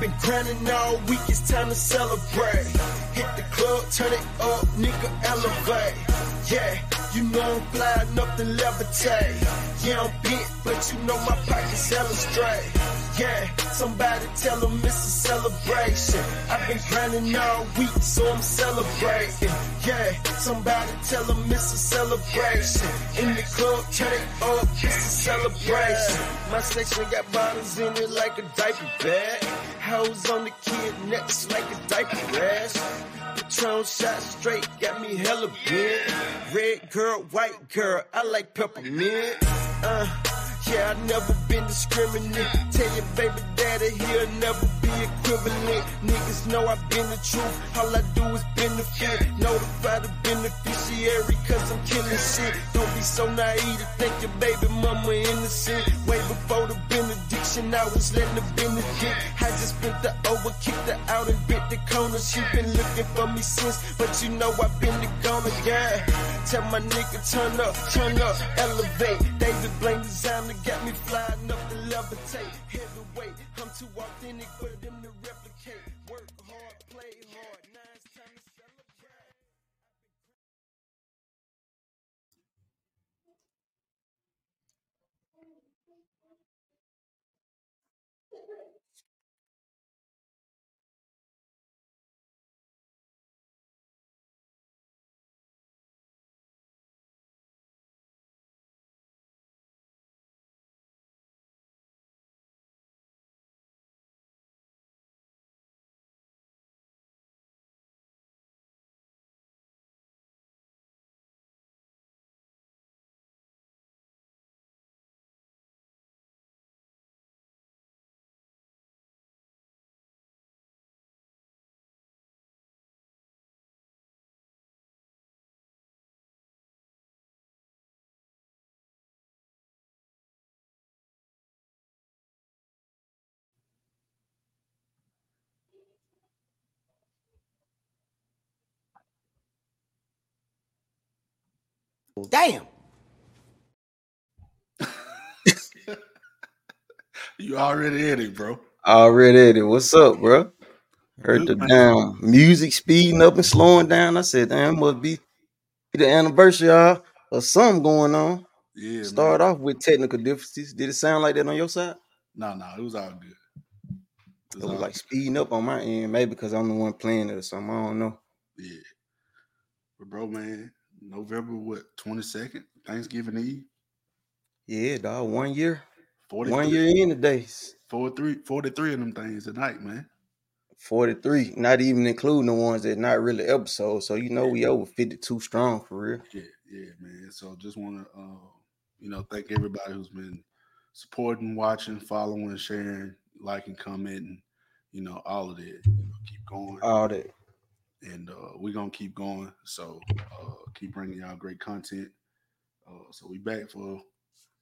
Been grinding all week, it's time to celebrate. Hit the club, turn it up, nigga, elevate. Yeah, you know I'm fly enough to levitate. Yeah, I'm bent, but you know my pockets hella straight. Yeah, somebody tell them it's a celebration. I've been grinding all week, so I'm celebrating. Yeah, somebody tell them it's a celebration. In the club, turn it up, it's a celebration. My section got bottles in it like a diaper bag. Hoes on the kid necks like a diaper rash. Patron shot straight, got me hella bent. Red girl, white girl, I like peppermint. Uh, yeah, I never been discriminate. Tell your baby daddy he'll never be equivalent. Niggas know I've been the truth. All I do is benefit. Notify the beneficiary cause I'm killing shit. Don't be so naive to think your baby mama innocent. Way before the benediction, I was letting the benedict. I just spent the over, kicked her out and bit the corner. She been looking for me since, but you know I've been the goner, yeah. Tell my nigga turn up, turn up, elevate. David Blaine designer got me flying up to levitate. Heavyweight, I'm too authentic for them to replicate. Damn. You already in it, bro. Already at it. What's up, bro? Heard the Good, damn music speeding up and slowing down. I said, damn, must be the anniversary y'all, or something going on. Yeah, Start man. off with technical difficulties. Did it sound like that on your side? No, no, it was all good. It was all like speeding up on my end, maybe because I'm the one playing it or something. I don't know. Yeah. But bro, man, November what, 22nd? Thanksgiving Eve? Yeah, dog. One year. One year in today. 43, 43 of them things tonight, man. 43. Not even including the ones that not really episodes. So you know we over 52 strong for real. Yeah, yeah, man. So just want to, uh, you know, thank everybody who's been supporting, watching, following, sharing, liking, commenting, you know, all of that. You know, keep going. All that. And uh, we're gonna keep going. So uh, keep bringing y'all great content. Uh, so we back for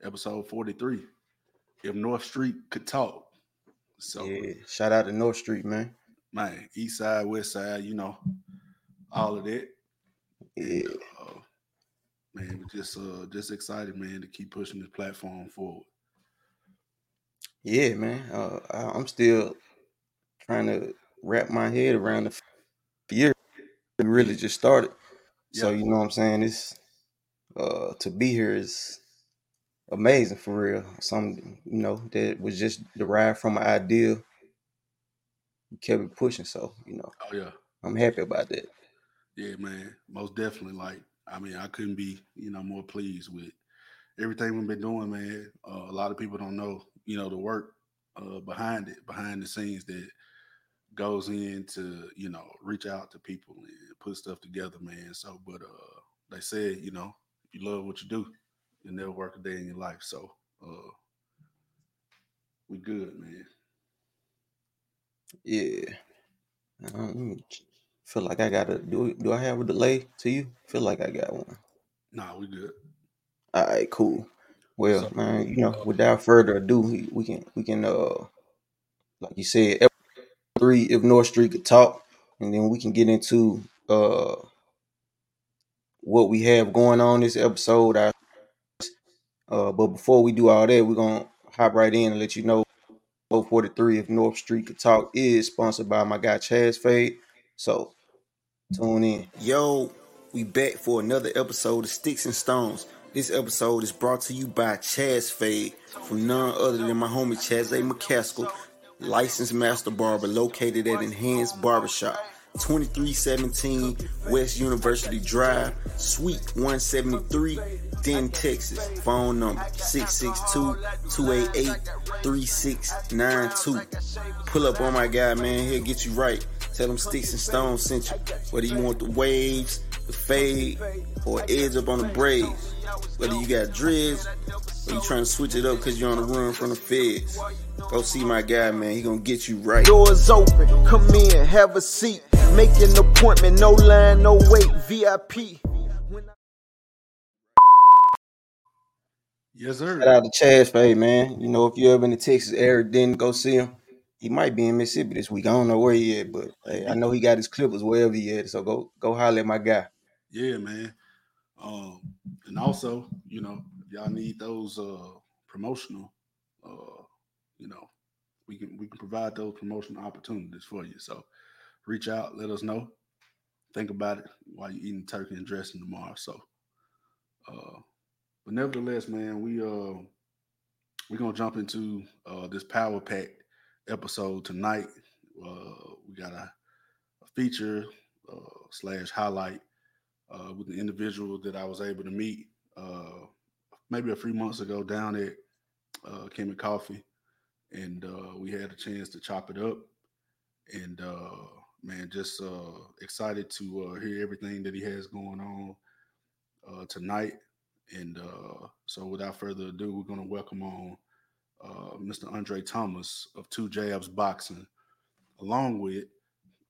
episode forty three. If North Street could talk, so Yeah. Shout out to North Street, man. man, East Side, West Side, you know, all of that. Yeah. And, uh, man, we're just uh, just excited, man, to keep pushing this platform forward. Yeah, man. Uh, I'm still trying to wrap my head around the year we really just started. So you know what I'm saying? It's uh to be here is amazing for real. Something you know that was just derived from an idea. We kept it pushing, so you know Oh yeah, I'm happy about that. yeah, man, most definitely. Like, I mean, I couldn't be, you know, more pleased with everything we've been doing, man. Uh, a lot of people don't know, you know, the work uh, behind it, behind the scenes that goes in to, you know, reach out to people and put stuff together, man. So, but uh, they said, you know, if you love what you do, you'll never work a day in your life. So, uh, we good, man. Yeah. I me feel like I gotta do. Do I have a delay to you? Feel like I got one. Nah, we good. All right, cool. Well, So, man, you know, without further ado, we, can we can uh like you said, three if North Street could talk, and then we can get into uh what we have going on this episode. I, uh, but before we do all that, we're gonna hop right in and let you know 443 if North Street could talk is sponsored by my guy Chaz Fade. So tune in. Yo, we back for another episode of Sticks and Stones. This episode is brought to you by Chaz Fade from none other than my homie Chaz A. McCaskill, licensed master barber located at Enhanced Barbershop. 2317 West University Drive, Suite 173, Denton, Texas. Phone number 662-288-3692. Pull up on my guy, man. He'll get you right. Tell him Sticks and Stones sent you. Whether you want the waves, the fade, or edge up on the braids. Whether you got dreads, you trying to switch it up because you're on the run from the feds. Go see my guy, man. He gonna get you right. Doors open, come in, have a seat. Make an appointment, no line, no wait, VIP. Yes, sir. Shout out to Chaz Fade, man. You know, if you ever in the Texas area, didn't go see him. He might be in Mississippi this week. I don't know where he at, but hey, I know he got his clippers wherever he at. So go go holler at my guy. Yeah, man. Um, and also, you know, y'all need those uh promotional uh, you know, we can we can provide those promotional opportunities for you. So reach out, let us know. Think about it while you're eating turkey and dressing tomorrow. So uh but nevertheless, man, we uh we're gonna jump into uh this power pack episode tonight. Uh we got a, a feature uh slash highlight uh with the individual that I was able to meet uh maybe a few months ago down at uh Coffee. And uh we had a chance to chop it up. And uh man just uh excited to uh hear everything that he has going on uh tonight. And uh so without further ado we're going to welcome on uh mr andre thomas of two jabs boxing along with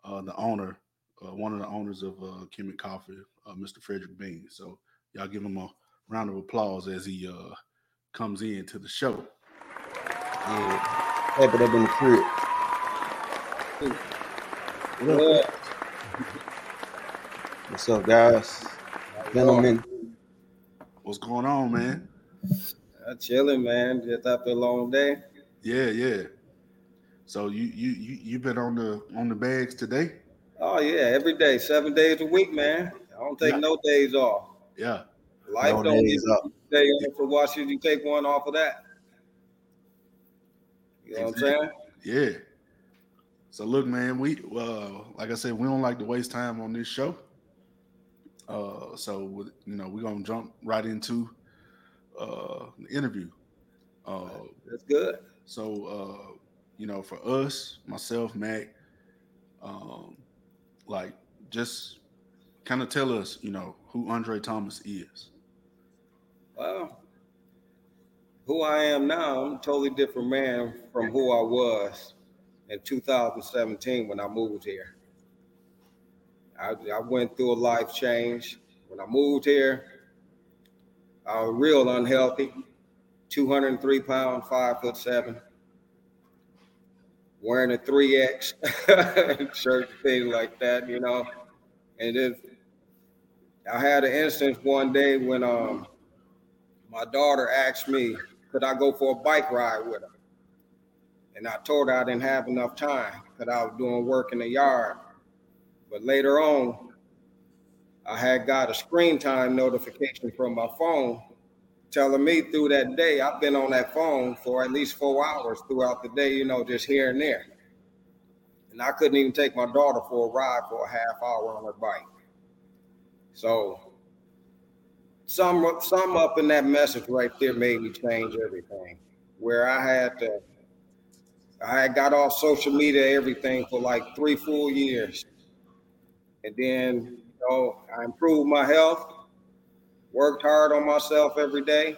uh the owner uh, one of the owners of uh coffee uh, mr frederick bean. So y'all give him a round of applause as he uh comes in to the show Yeah. Happy it up in the crib. Yeah, What's up, guys? Gentlemen. what's going on man I'm chilling, man. Just after a long day. yeah yeah so you you you you been on the on the bags today Oh yeah, every day, seven days a week, man. I don't take Yeah. no days off. yeah Life No don't days you day off for should you take one off of that? You know what I'm saying? Yeah. So look, man, we uh like I said, we don't like to waste time on this show. Uh so with, you know, we're gonna jump right into uh the interview. Uh That's good. so uh, you know, for us, myself, Mac, um, like just kind of tell us, you know, who Andre Thomas is. Well, who I am now, I'm a totally different man from who I was in 2017 when I moved here. I, I went through a life change. When I moved here, I was real unhealthy, 203 pounds, five foot seven, wearing a 3X shirt, things like that, you know. And then I had an instance one day when um my daughter asked me, could I go for a bike ride with her? And I told her I didn't have enough time because I was doing work in the yard. But later on, I had got a screen time notification from my phone telling me through that day, I've been on that phone for at least four hours throughout the day, you know, just here and there. And I couldn't even take my daughter for a ride for a half hour on her bike. So some some up in that message right there made me change everything. Where I had to, I had got off social media, everything for like three full years, and then you know I improved my health, worked hard on myself every day,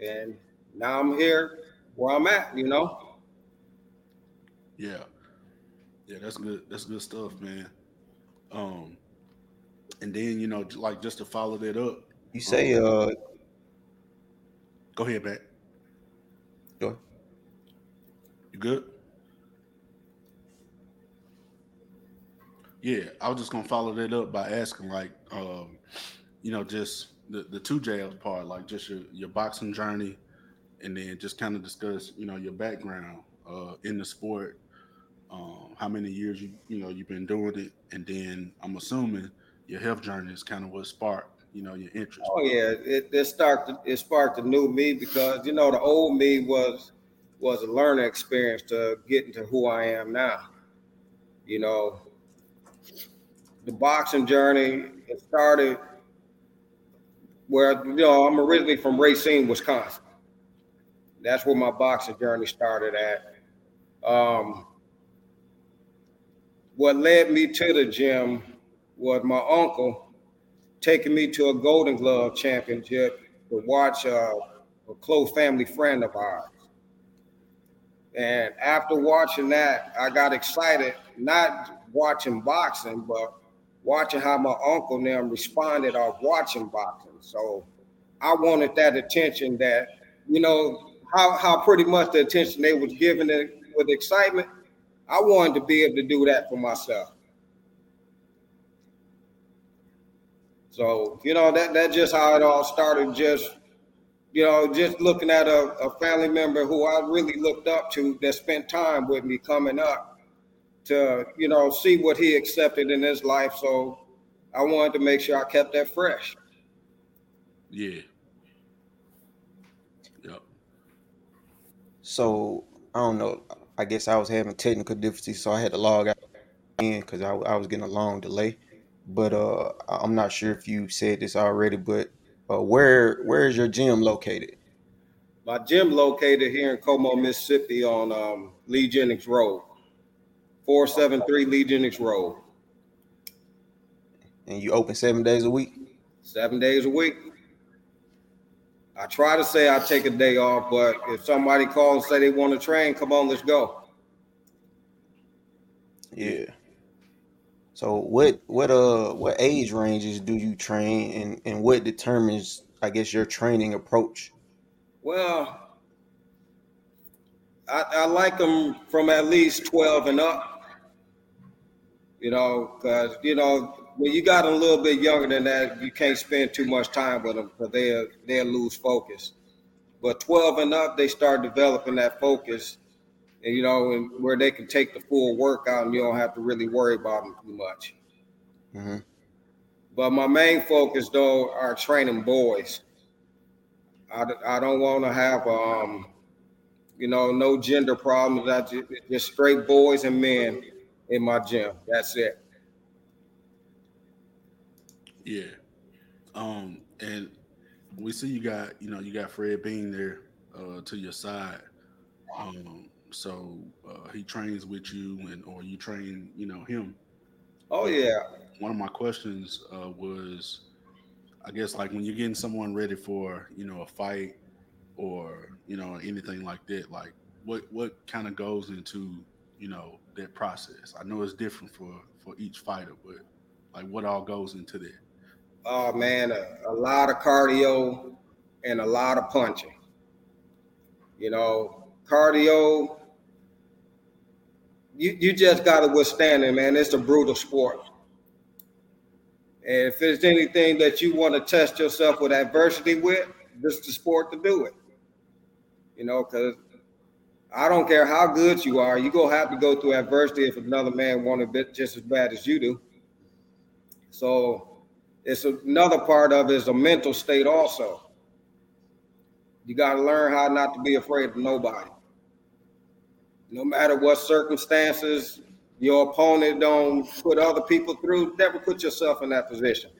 and now I'm here where I'm at. You know, Yeah. Yeah, that's good. That's good stuff, man. Um and then, you know, like just to follow that up. You say uh Go ahead, back. go ahead. You good? Yeah, I was just gonna follow that up by asking, like, um, you know, just the, the two jabs part, like just your, your boxing journey, and then just kind of discuss, you know, your background uh, in the sport, um, how many years you you know you've been doing it, and then I'm assuming your health journey is kind of what sparked you know your interest. Oh yeah, it, it sparked it sparked a new me because you know the old me was was a learning experience to get into who I am now. You know, the boxing journey it started where you know I'm originally from Racine, Wisconsin. That's where my boxing journey started at. Um, what led me to the gym was my uncle taking me to a Golden Glove championship to watch uh, a close family friend of ours. And after watching that, I got excited, not watching boxing, but watching how my uncle and them responded off watching boxing. So I wanted that attention that, you know, how, how pretty much the attention they was giving it with excitement. I wanted to be able to do that for myself. So, you know, that that's just how it all started. Just, you know, just looking at a, a family member who I really looked up to that spent time with me coming up to, you know, see what he accepted in his life. So I wanted to make sure I kept that fresh. Yeah. Yep. So I don't know. I guess I was having technical difficulties, so I had to log out in because I, I was getting a long delay but uh, I'm not sure if you said this already, but uh, where where is your gym located? My gym located here in Como, Mississippi, on um, Lee Jennings Road, four seven three Lee Jennings Road. And you open seven days a week? Seven days a week. I try to say I take a day off, but if somebody calls and say they want to train, come on, let's go. Yeah. So what what uh what age ranges do you train and and what determines I guess your training approach? Well, I, I like them from at least 12 and up. You know, because you know when you got a little bit younger than that, you can't spend too much time with them because they'll they'll lose focus. But 12 and up, they start developing that focus and you know, and where they can take the full workout and you don't have to really worry about them too much. Mm-hmm. But my main focus, though, are training boys. I, I don't want to have, um, you know, no gender problems. I just, just straight boys and men in my gym. That's it. Yeah. Um, and we see you got, you know, you got Fred Bean there uh, to your side. Um, so uh, he trains with you, and or you train, you know, him. Oh yeah. One of my questions uh, was, I guess, like when you're getting someone ready for, you know, a fight or you know anything like that, like what what kind of goes into, you know, that process? I know it's different for for each fighter, but like what all goes into that? Oh man, a, a lot of cardio and a lot of punching. You know, cardio you, you just got to withstand it, man. It's a brutal sport. And if there's anything that you want to test yourself with adversity with, this is the sport to do it. You know, because I don't care how good you are, you're going to have to go through adversity if another man wants it just as bad as you do. So it's another part of it is a mental state also. You got to learn how not to be afraid of nobody no matter what circumstances your opponent don't put other people through, never put yourself in that position.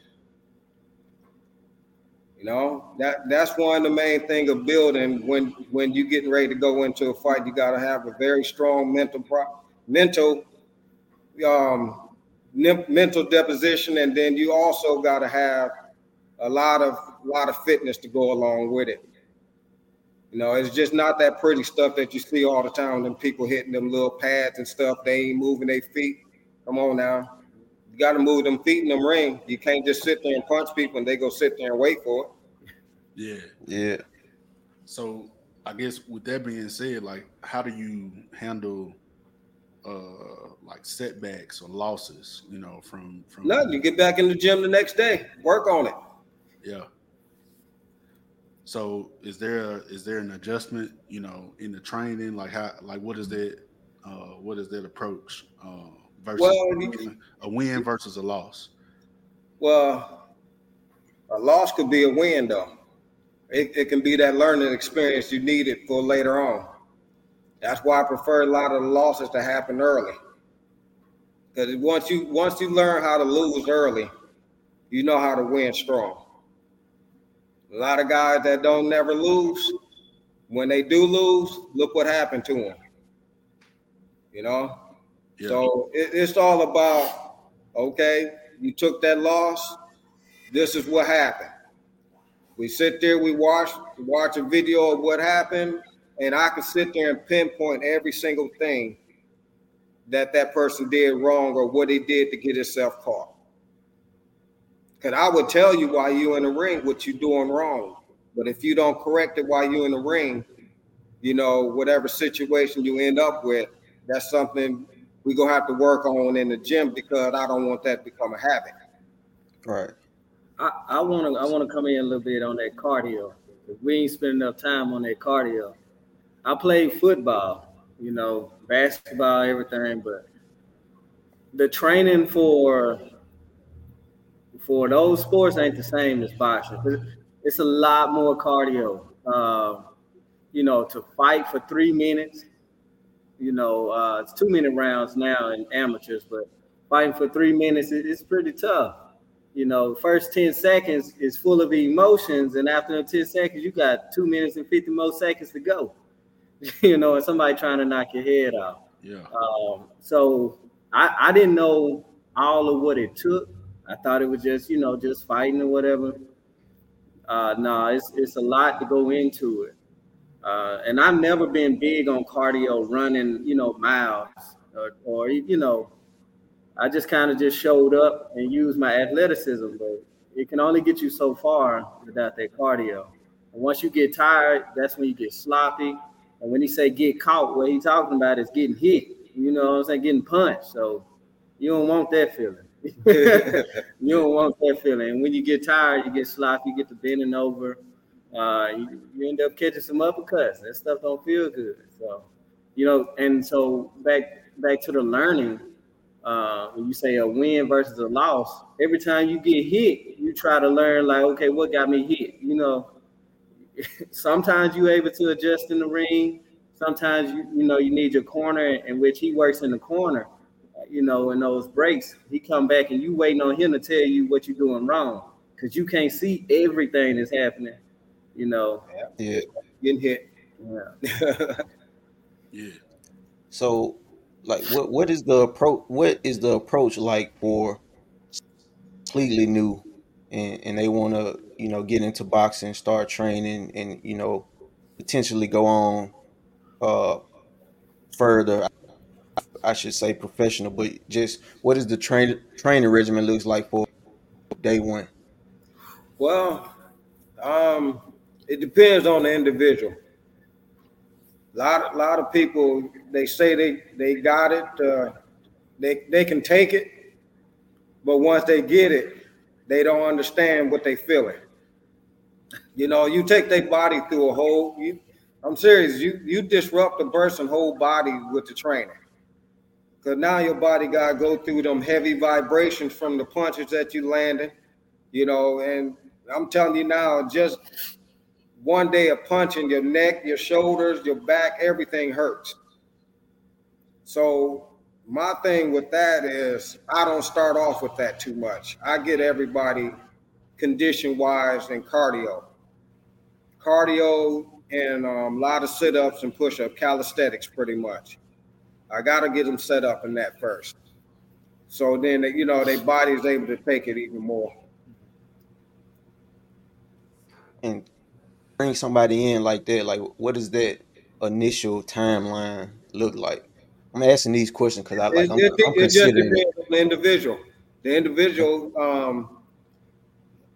You know, that that's one of the main thing of building when when you're getting ready to go into a fight, you got to have a very strong mental pro- mental um mental deposition and then you also got to have a lot of a lot of fitness to go along with it. You know, it's just not that pretty stuff that you see all the time. Them people hitting them little pads and stuff. They ain't moving their feet. Come on now. You got to move them feet in them ring. You can't just sit there and punch people and they go sit there and wait for it. Yeah. Yeah. So I guess with that being said, like how do you handle uh like setbacks or losses, you know, from from nothing. You get back in the gym the next day, work on it. Yeah. So is there is there an adjustment, you know, in the training? Like how like what is that uh what is that approach uh versus Well, a win- versus a loss? Well, a loss could be a win, though. It, it can be that learning experience you need it for later on. That's why I prefer a lot of the losses to happen early. Because once you once you learn how to lose early, you know how to win strong. A lot of guys that don't never lose, when they do lose, look what happened to them. You know, Yeah. so it, it's all about okay, you took that loss. This is what happened. We sit there, we watch watch a video of what happened, and I can sit there and pinpoint every single thing that that person did wrong or what he did to get himself caught. Because I would tell you while you in the ring what you're doing wrong, but if you don't correct it while you're in the ring, you know whatever situation you end up with, that's something we're gonna have to work on in the gym because I don't want that to become a habit. Right. I, I want to I want to come in a little bit on that cardio. 'cause We ain't spend enough time on that cardio. I played football, you know, basketball, everything, but the training for for those sports ain't the same as boxing. It's- a lot more cardio. Uh, you know, to fight for three minutes. You know, uh, it's two minute rounds now in amateurs, but fighting for three minutes it, it's pretty tough you know, first 10 seconds is full of emotions, and after the 10 seconds, you got two minutes and 50 more seconds to go. you know, and somebody trying to knock your head off. Yeah. Um, so I, I didn't know all of what it took. I thought it was just, you know, just fighting or whatever. Uh, no, it's it's a lot to go into it. Uh, and I've never been big on cardio, running, you know, miles or, or you know, I just kind of just showed up and used my athleticism, but it can only get you so far without that cardio. And once you get tired, that's when you get sloppy. And when he say get caught, what he talking about is getting hit. You know what I'm saying? Getting punched. So you don't want that feeling. you don't want that feeling. When you get tired, you get sloppy, you get to bending over. Uh, you, you end up catching some uppercuts. That stuff don't feel good. So, you know, and so back back to the learning uh, when you say a win versus a loss, every time you get hit, you try to learn like, okay, what got me hit? You know, sometimes you're able to adjust in the ring. Sometimes you you know you need your corner, in which he works in the corner. You know, in those breaks, he come back and you waiting on him to tell you what you're doing wrong because you can't see everything that's happening. You know, Yeah. Getting hit. yeah. Yeah. So, like, what what is the approach? What is the approach like for completely new, and and they want to you know get into boxing, start training, and you know potentially go on uh further. I should say professional, but just what is the train training regimen looks like for day one? Well, um, it depends on the individual. A lot, a lot of people they say they they got it, uh, they they can take it, but once they get it, they don't understand what they feeling. You know, you take their body through a whole. You, I'm serious. You you disrupt a person's whole body with the training. Now your body got to go through them heavy vibrations from the punches that you landed, you know. And I'm telling you now, just one day of punching your neck, your shoulders, your back, everything hurts. So my thing with that is I don't start off with that too much. I get everybody condition wise and cardio, cardio and um, a lot of sit ups and push up, calisthenics pretty much. I got to get them set up in that first. So then, you know, their body is able to take it even more. and bring somebody in like that, like what does that initial timeline look like? I'm asking these questions because I like It, I'm, it- I'm it just considering it. depends on the individual. The individual, um,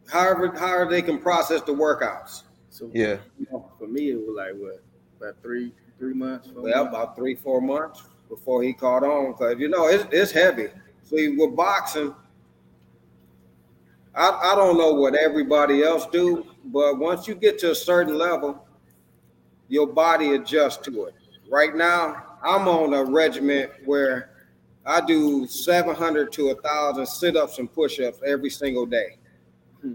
however, however they can process the workouts. So Yeah. you know, for me, it was like what about three three months? four Well, months? about three, four months before he caught on, because you know it's it's heavy. See, with boxing, I, I don't know what everybody else do, but once you get to a certain level, your body adjusts to it. Right now, I'm on a regiment where I do 700 to 1,000 sit ups and push ups every single day. Hmm.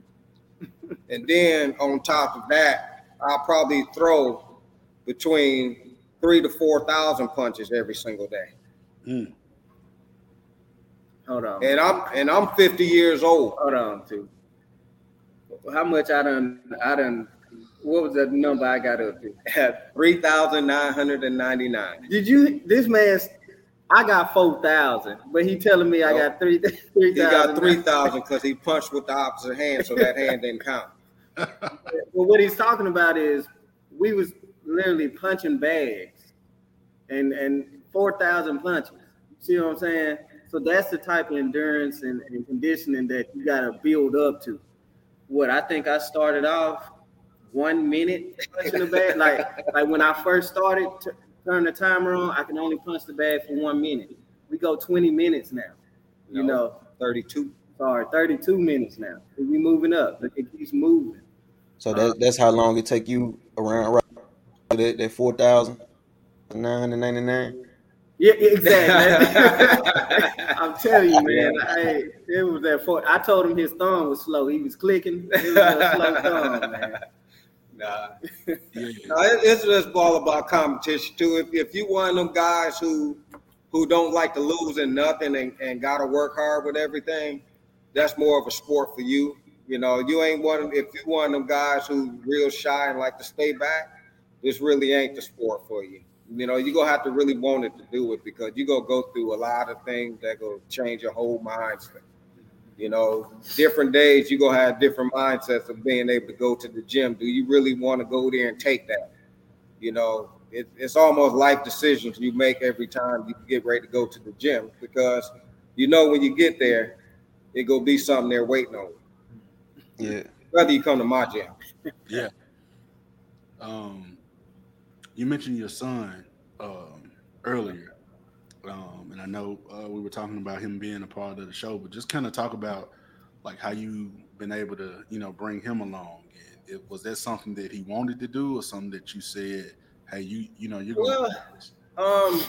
and then on top of that, I'll probably throw between three to 4,000 punches every single day. Mm. Hold on. And I'm and I'm 50 years old. Hold on, too. How much I done? I done. What was that number I got up to? 3,999. Did you? This man's. I got four thousand, but he telling me I got three. Three He got 3,000 because he punched with the opposite hand, so that hand didn't count. Well, what he's talking about is we was literally punching bags, and and four thousand punches. See what I'm saying? So that's the type of endurance and, and conditioning that you got to build up to. What I think I started off one minute punching the bag, like like when I first started to turn the timer on, I can only punch the bag for one minute. We go 20 minutes now. You No. know, 32. sorry, 32 minutes now. We moving up. It keeps moving. So that that's how long it take you around right that that four thousand nine hundred ninety nine. Yeah, exactly. I'm telling you, man. I, it was that. For, I told him his thumb was slow. He was clicking. It was a slow thumb, man. Nah. No, it's just all about competition too. If, if you one of them guys who who don't like to lose in nothing and, and gotta work hard with everything, that's more of a sport for you. You know, you ain't one of, if you one of them guys who real shy and like to stay back, this really ain't the sport for you. You know, you're gonna have to really want it to do it because you're gonna go through a lot of things that go change your whole mindset. You know, different days you're gonna have different mindsets of being able to go to the gym. Do you really want to go there and take that? You know, it, it's almost life decisions you make every time you get ready to go to the gym because you know when you get there, it gonna be something there waiting on you. Yeah. Whether you come to my gym, Yeah. Um, you mentioned your son um, earlier, um, and I know uh, we were talking about him being a part of the show, but just kind of talk about like how you been able to, you know, bring him along. And it, was that something that he wanted to do, or something that you said, "Hey, you, you know, you're going." To Well, um,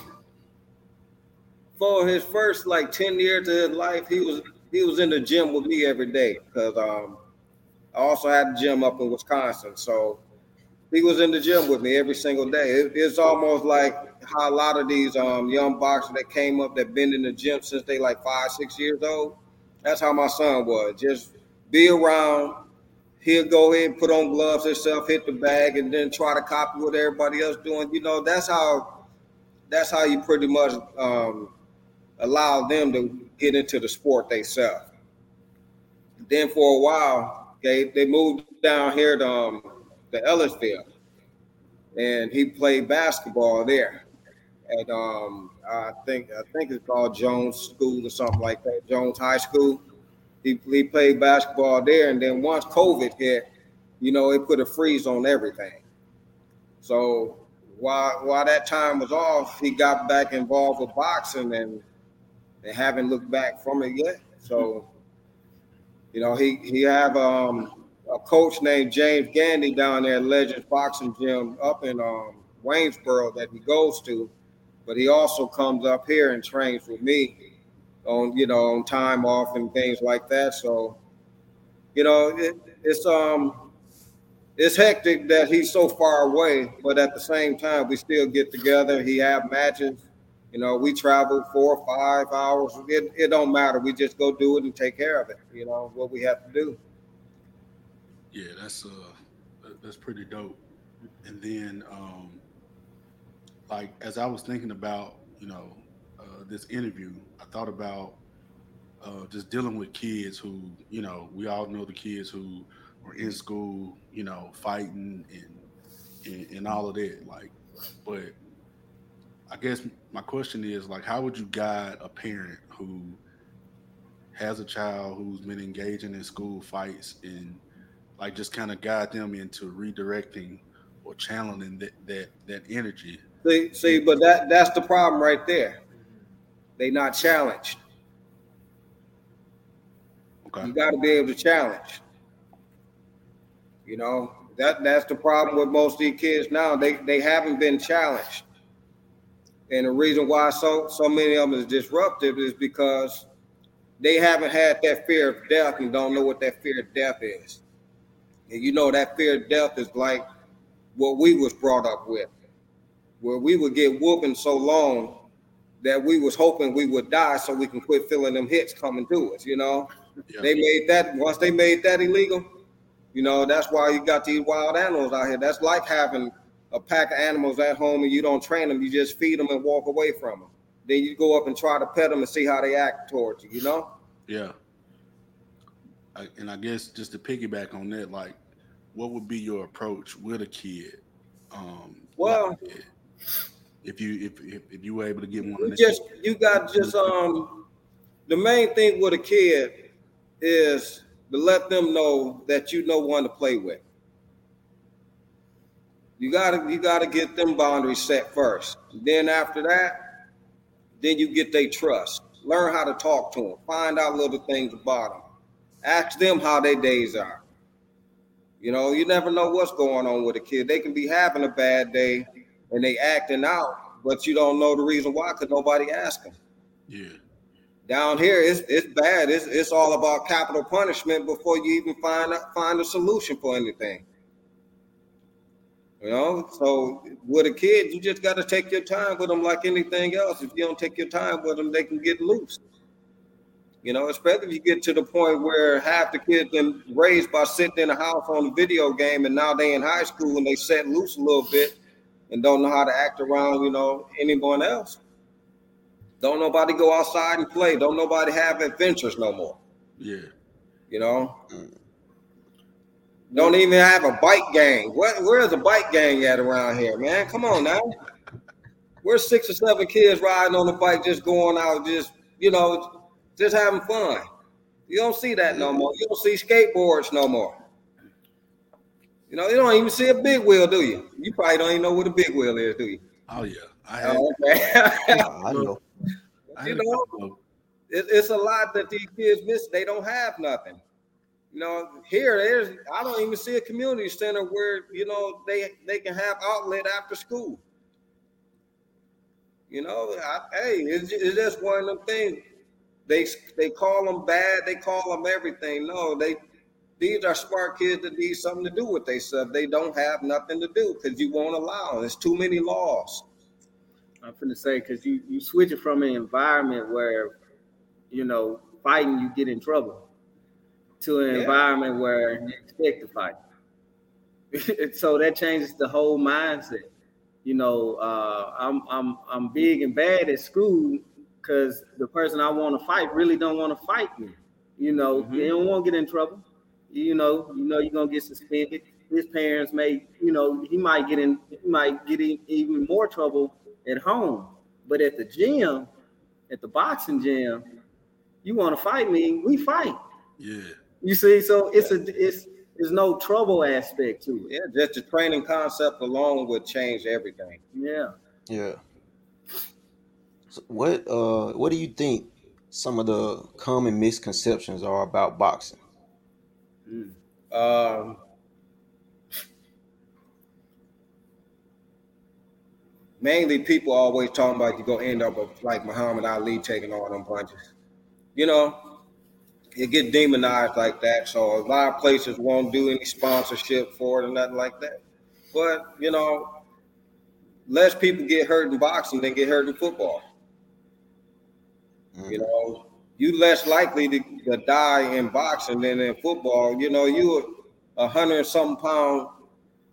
for his first like ten years of his life, he was he was in the gym with me every day because um, I also had a gym up in Wisconsin, so he was in the gym with me every single day. It, it's almost like how a lot of these um, young boxers that came up that been in the gym since they like five, six years old. That's how my son was. Just be around. He'll go ahead and put on gloves himself, hit the bag, and then try to copy what everybody else doing. You know, that's how that's how you pretty much um, allow them to get into the sport themselves. Then for a while, they they moved down here to um, to Ellisville, and he played basketball there. At um, I think I think it's called Jones School or something like that, Jones High School. He, he played basketball there, and then once COVID hit, you know, it put a freeze on everything. So while while that time was off, he got back involved with boxing, and they haven't looked back from it yet. So, you know, he he have um, a coach named James Gandy down there at Legends Boxing Gym up in um, Waynesboro that he goes to, but he also comes up here and trains with me on you know on time off and things like that. So, you know, it, it's um it's hectic that he's so far away, but at the same time, we still get together. He have matches. You know, we travel four or five hours. It, it don't matter. We just go do it and take care of it. You know what we have to do. Yeah, that's uh that- that's pretty dope. And then um like as I was thinking about, you know, uh this interview, I thought about uh just dealing with kids who, you know, we all know the kids who were in school, you know, fighting and and, and all of that. Like, but I guess my question is like how would you guide a parent who has a child who's been engaging in school fights and like just kind of guide them into redirecting or channeling that that that energy. See, see, but that that's the problem right there. They not challenged. Okay. You got to be able to challenge. You know that that's the problem with most of these kids now. They they haven't been challenged, and the reason why so so many of them is disruptive is because they haven't had that fear of death and don't know what that fear of death is. And you know that fear of death is like what we was brought up with, where we would get whooping so long that we was hoping we would die so we can quit feeling them hits coming to us. You know, Yeah. they made that once they made that illegal. You know, that's why you got these wild animals out here. That's like having a pack of animals at home and you don't train them. You just feed them and walk away from them. Then you go up and try to pet them and see how they act towards you. You know. Yeah. I, and I guess just to piggyback on that, like, what would be your approach with a kid? Um, Well- like, if you if, if if you were able to get one, just you got just um the main thing with a kid is to let them know that you know one to play with. You gotta you gotta get them boundaries set first. Then after that, then you get their trust. Learn how to talk to them. Find out little things about them. Ask them how their days are. You know, you never know what's going on with a kid. They can be having a bad day and they acting out, but you don't know the reason why because nobody asked them. yeah, Down here, it's it's bad. It's it's all about capital punishment before you even find a, find a solution for anything. You know, so with a kid, you just got to take your time with them like anything else. If you don't take your time with them, they can get loose. You know, especially if you get to the point where half the kids been raised by sitting in a house on a video game, and now they in high school and they set loose a little bit and don't know how to act around, you know, anyone else. Don't nobody go outside and play. Don't nobody have adventures no more. yeah, You know. Mm. Don't even have a bike gang. Where, where's a bike gang at around here, man? Come on now. We're six or seven kids riding on the bike, just going out, just you know, just having fun. You don't see that no more. You don't see skateboards no more. You know, you don't even see a big wheel, do you? You probably don't even know what a big wheel is, do you? oh yeah. I had, Oh, okay. I know. You know, it, it's a lot that these kids miss. They don't have nothing. You know, here there's I don't even see a community center where you know they they can have outlet after school. You know, I, hey, it's, it's just one of them things. They they call them bad. They call them everything. No, they these are smart kids that need something to do with themselves. They don't have nothing to do because you won't allow. them. There's too many laws. I'm finna say because you you switch it from an environment where, you know, fighting you get in trouble, to an Yeah. environment where you expect to fight. so that changes the whole mindset. You know, uh, I'm I'm I'm big and bad at school because the person I want to fight really don't want to fight me. You know, Mhm. they don't want to get in trouble. You know, you know you're gonna get suspended. His parents may, you know, he might get in, he might get in even more trouble at home. But at the gym, at the boxing gym, you want to fight me, we fight. yeah, You see, so it's a it's there's no trouble aspect to it. Yeah, just the training concept alone would change everything. Yeah. Yeah. So what uh what do you think some of the common misconceptions are about boxing? Mm. Um, mainly, people always talking about you gonna end up with, like Muhammad Ali taking all them punches. You know, it get demonized like that. So a lot of places won't do any sponsorship for it or nothing like that. But you know, less people get hurt in boxing than get hurt in football. You know, you less likely to, to die in boxing than in football. You know, you a hundred something pound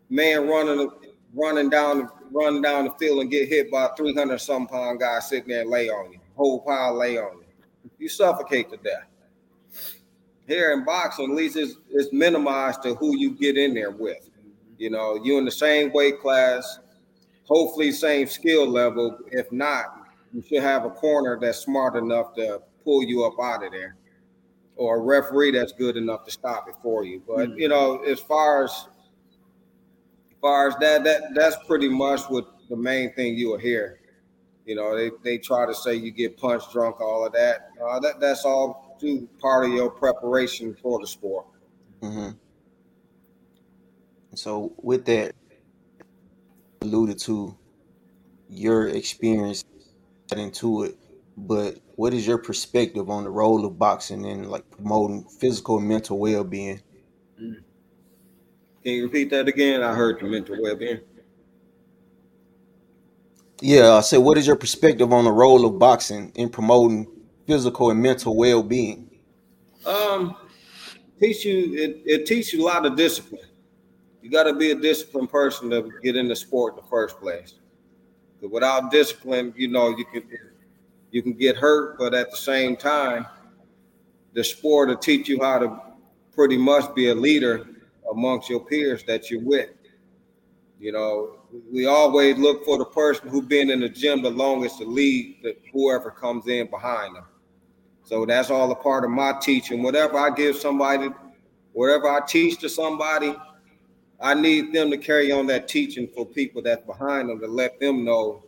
man running running down running down the field and get hit by a three hundred something pound guy sitting there and lay on you, whole pile lay on you. You suffocate to death. Here in boxing, at least it's, it's minimized to who you get in there with. You know, you in the same weight class, hopefully same skill level. If not, you should have a corner that's smart enough to pull you up out of there, or a referee that's good enough to stop it for you. But you know, as far as as far as that, that that's pretty much what the main thing you will hear. You know, they, they try to say you get punched drunk, all of that. Uh, that that's all to part of your preparation for the sport. hmm So with that, alluded to your experience into it, but what is your perspective on the role of boxing and like promoting physical and mental well being? Can you repeat that again? I heard the mental well-being. Yeah, I said, what is your perspective on the role of boxing in promoting physical and mental well being? Um, teach you it, it teaches you a lot of discipline. You got to be a disciplined person to get into sport in the first place. Without discipline, you know you can you can get hurt, but at the same time, the sport will teach you how to pretty much be a leader amongst your peers that you're with. You know, we always look for the person who's been in the gym the longest to lead the, whoever comes in behind them. So that's all a part of my teaching. Whatever I give somebody, whatever I teach to somebody, I need them to carry on that teaching for people that's behind them to let them know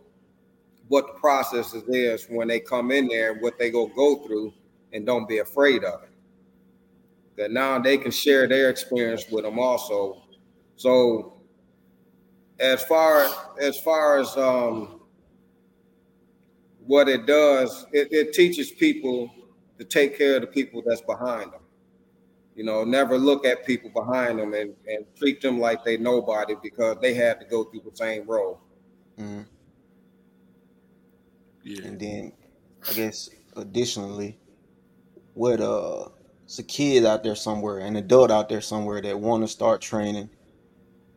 what the process is when they come in there and what they go go through and don't be afraid of it. That now they can share their experience with them also. So as far as far as um what it does, it, it teaches people to take care of the people that's behind them. You know, never look at people behind them and, and treat them like they nobody because they had to go through the same role. Mhm. Yeah. And then, I guess, additionally, what uh, it's a kid out there somewhere, an adult out there somewhere that want to start training,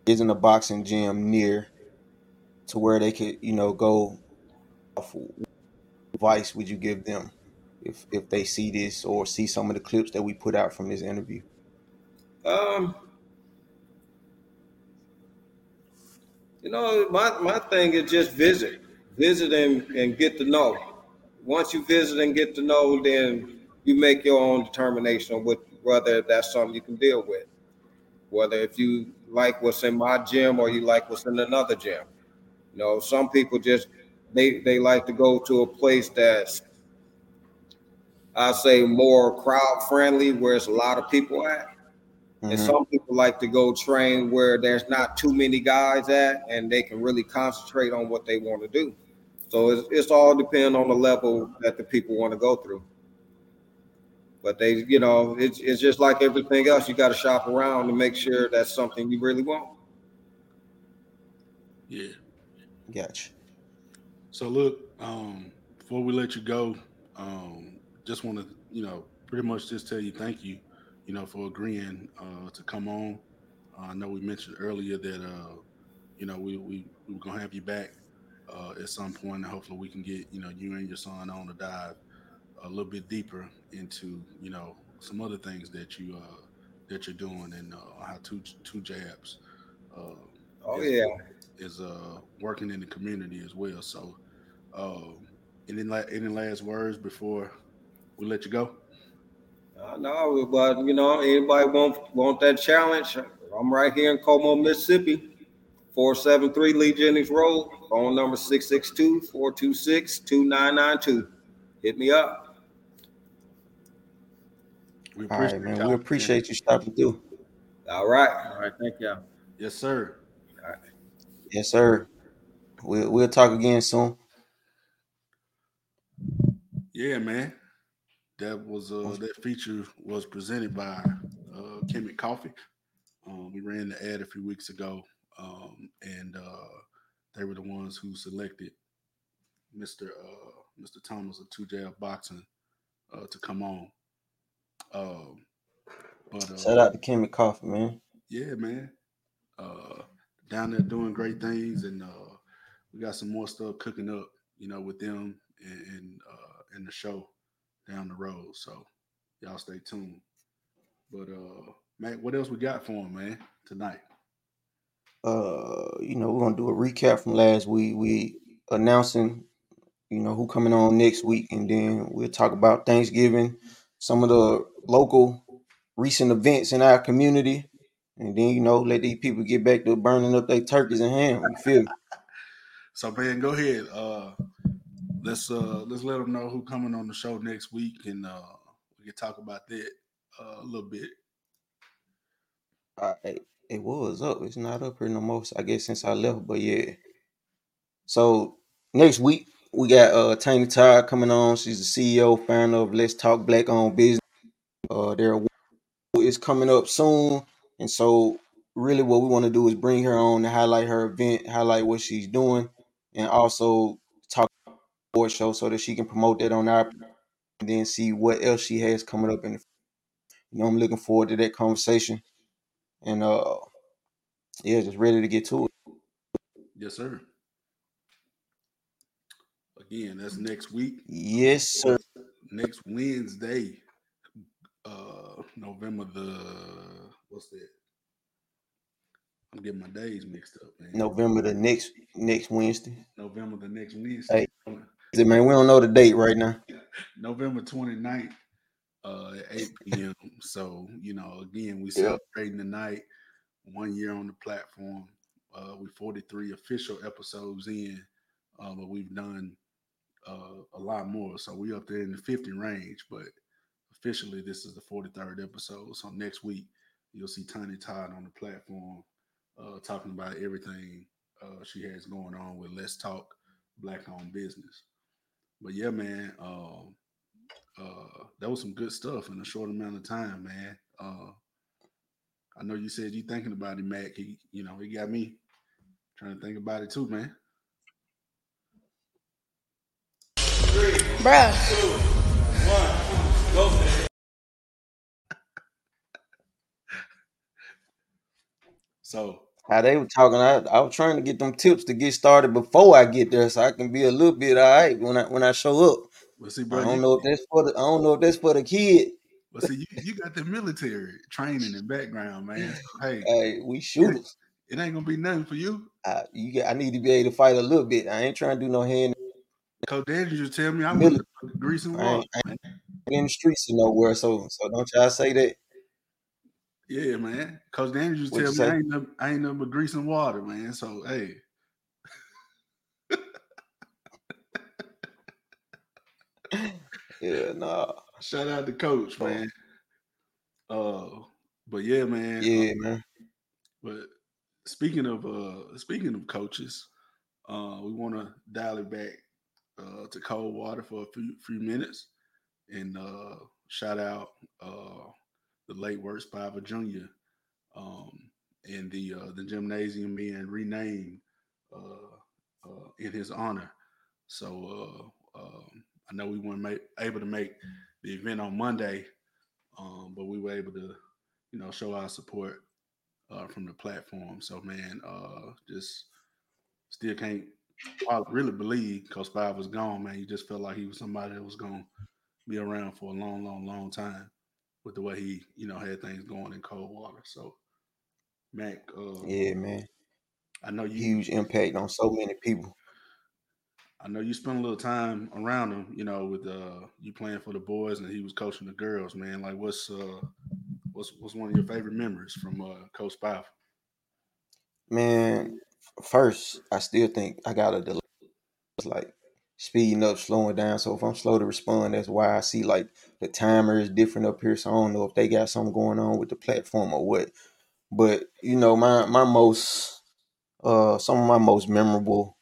isn't a boxing gym near to where they could, you know, go. off- Advice would you give them if if they see this or see some of the clips that we put out from this interview? Um, you know, my, my thing is just visit, visit and, and get to know. Once you visit and get to know, then you make your own determination on what whether that's something you can deal with. Whether if you like what's in my gym or you like what's in another gym. You know, some people just they they like to go to a place that's I say more crowd friendly, where it's a lot of people at. And Mhm. some people like to go train where there's not too many guys at, and they can really concentrate on what they want to do. So it's, it's all depend on the level that the people want to go through. But they, you know, it's it's just like everything else. You got to shop around to make sure that's something you really want. Yeah. Gotcha. So look, um, before we let you go, um, just want to, you know, pretty much just tell you thank you, you know, for agreeing uh, to come on. Uh, I know we mentioned earlier that, uh, you know, we we we were gonna have you back uh, at some point, and hopefully we can get, you know, you and your son on to dive a little bit deeper into, you know, some other things that you uh, that you're doing and uh, how two two jabs. Uh, Oh is- yeah. is uh working in the community as well. So, um, any la- any last words before we let you go? Uh, no, but you know, anybody want want that challenge? I'm right here in Como, Mississippi. 473 Lee Jennings Road. Phone number 662-426-2992. Hit me up. We All right, man. y'all. We appreciate you stopping through. All right. All right, thank y'all. Yes, sir. Yes, sir. We'll we'll talk again soon. Yeah, man. That was uh that feature was presented by uh Kemet Coffee. Um, we ran the ad a few weeks ago, um, and uh, they were the ones who selected Mr. Uh, Mr. Thomas of Two Jab Boxing uh, to come on. Um, but uh, Shout out to Kemet Coffee, man. yeah, man. Uh, down there doing great things, and uh, we got some more stuff cooking up, you know, with them and and, uh, and the show down the road. So y'all stay tuned. But uh, Matt, what else we got for him, man, tonight? uh you know we're gonna do a recap from last week we announcing you know who coming on next week and then we'll talk about thanksgiving some of the local recent events in our community and then you know let these people get back to burning up their turkeys and ham you feel me So man, go ahead. Uh, let's uh, let's let them know who coming on the show next week, and uh, we can talk about that uh, a little bit. Uh, it, it was up. It's not up here no more. I guess since I left, but yeah. So next week we got uh Tiny Todd coming on. She's the CEO, founder of Let's Talk Black Owned Business. Uh, their is coming up soon, and so really what we want to do is bring her on to highlight her event, highlight what she's doing, and also board show so that she can promote that on our and then see what else she has coming up in the you know I'm looking forward to that conversation and uh yeah just ready to get to it Yes, sir. Again, that's next week. yes sir Next Wednesday, uh, November the what's that? I'm getting my days mixed up, man. November the next next Wednesday November the next Wednesday. Hey. Man we don't know the date right now November 29th uh, 8 p.m. so, you know, again, we Yeah. celebrating tonight, one year on the platform. Uh, we 43 official episodes in, uh, but we've done uh, a lot more. So we up there in the 50 range, but officially this is the 43rd episode. So next week you'll see Tiny Todd on the platform uh, talking about everything uh, she has going on with Let's Talk Black Owned Business. But yeah, man, um, uh, that was some good stuff in a short amount of time, man. Uh, I know you said you thinking about it, Mac. He, you know, he got me trying to think about it too, man. Bruh. So how they were talking I, I was trying to get them tips to get started before I get there so I can be a little bit all right when I when I show up Well, see, I don't you, know if that's for the I don't know if that's for the kid well, see, you, you got the military training and background, man. So, hey, hey we shooters it it ain't gonna be nothing for you. I, you get, I need to be able to fight a little bit I ain't trying to do no hand Coach Daniel just tell me I Mili- want to and I ain't- I man. in the streets or nowhere so so don't y'all say that Yeah, man. Coach Daniel just What'd tell me I ain't nothing, I ain't nothing but grease and water, man. So hey, yeah nah shout out to Coach, Oh. man. Uh, but yeah, man. yeah uh, man But speaking of uh speaking of coaches, uh we want to dial it back uh to Coldwater for a few few minutes and uh shout out uh the late Work Spiver Jr. um and the uh the gymnasium being renamed uh, uh in his honor. So uh um I know we weren't ma- able to make the event on Monday, um, but we were able to, you know, show our support uh, from the platform. So man, uh, just still can't I really believe Coach Five was gone, man. You just felt like he was somebody that was gonna be around for a long, long, long time with the way he, you know, had things going in Coldwater. So Mac, uh, yeah man I know you huge impact on so many people I know you spent a little time around him, you know, with uh you playing for the boys and he was coaching the girls, man. Like what's uh what's what's one of your favorite memories from uh Coach Five? Man, first, I still think I got a delay. It's like speeding up, slowing down. So if I'm slow to respond, that's why I see like the timer is different up here. So I don't know if they got something going on with the platform or what. But you know, my my most uh some of my most memorable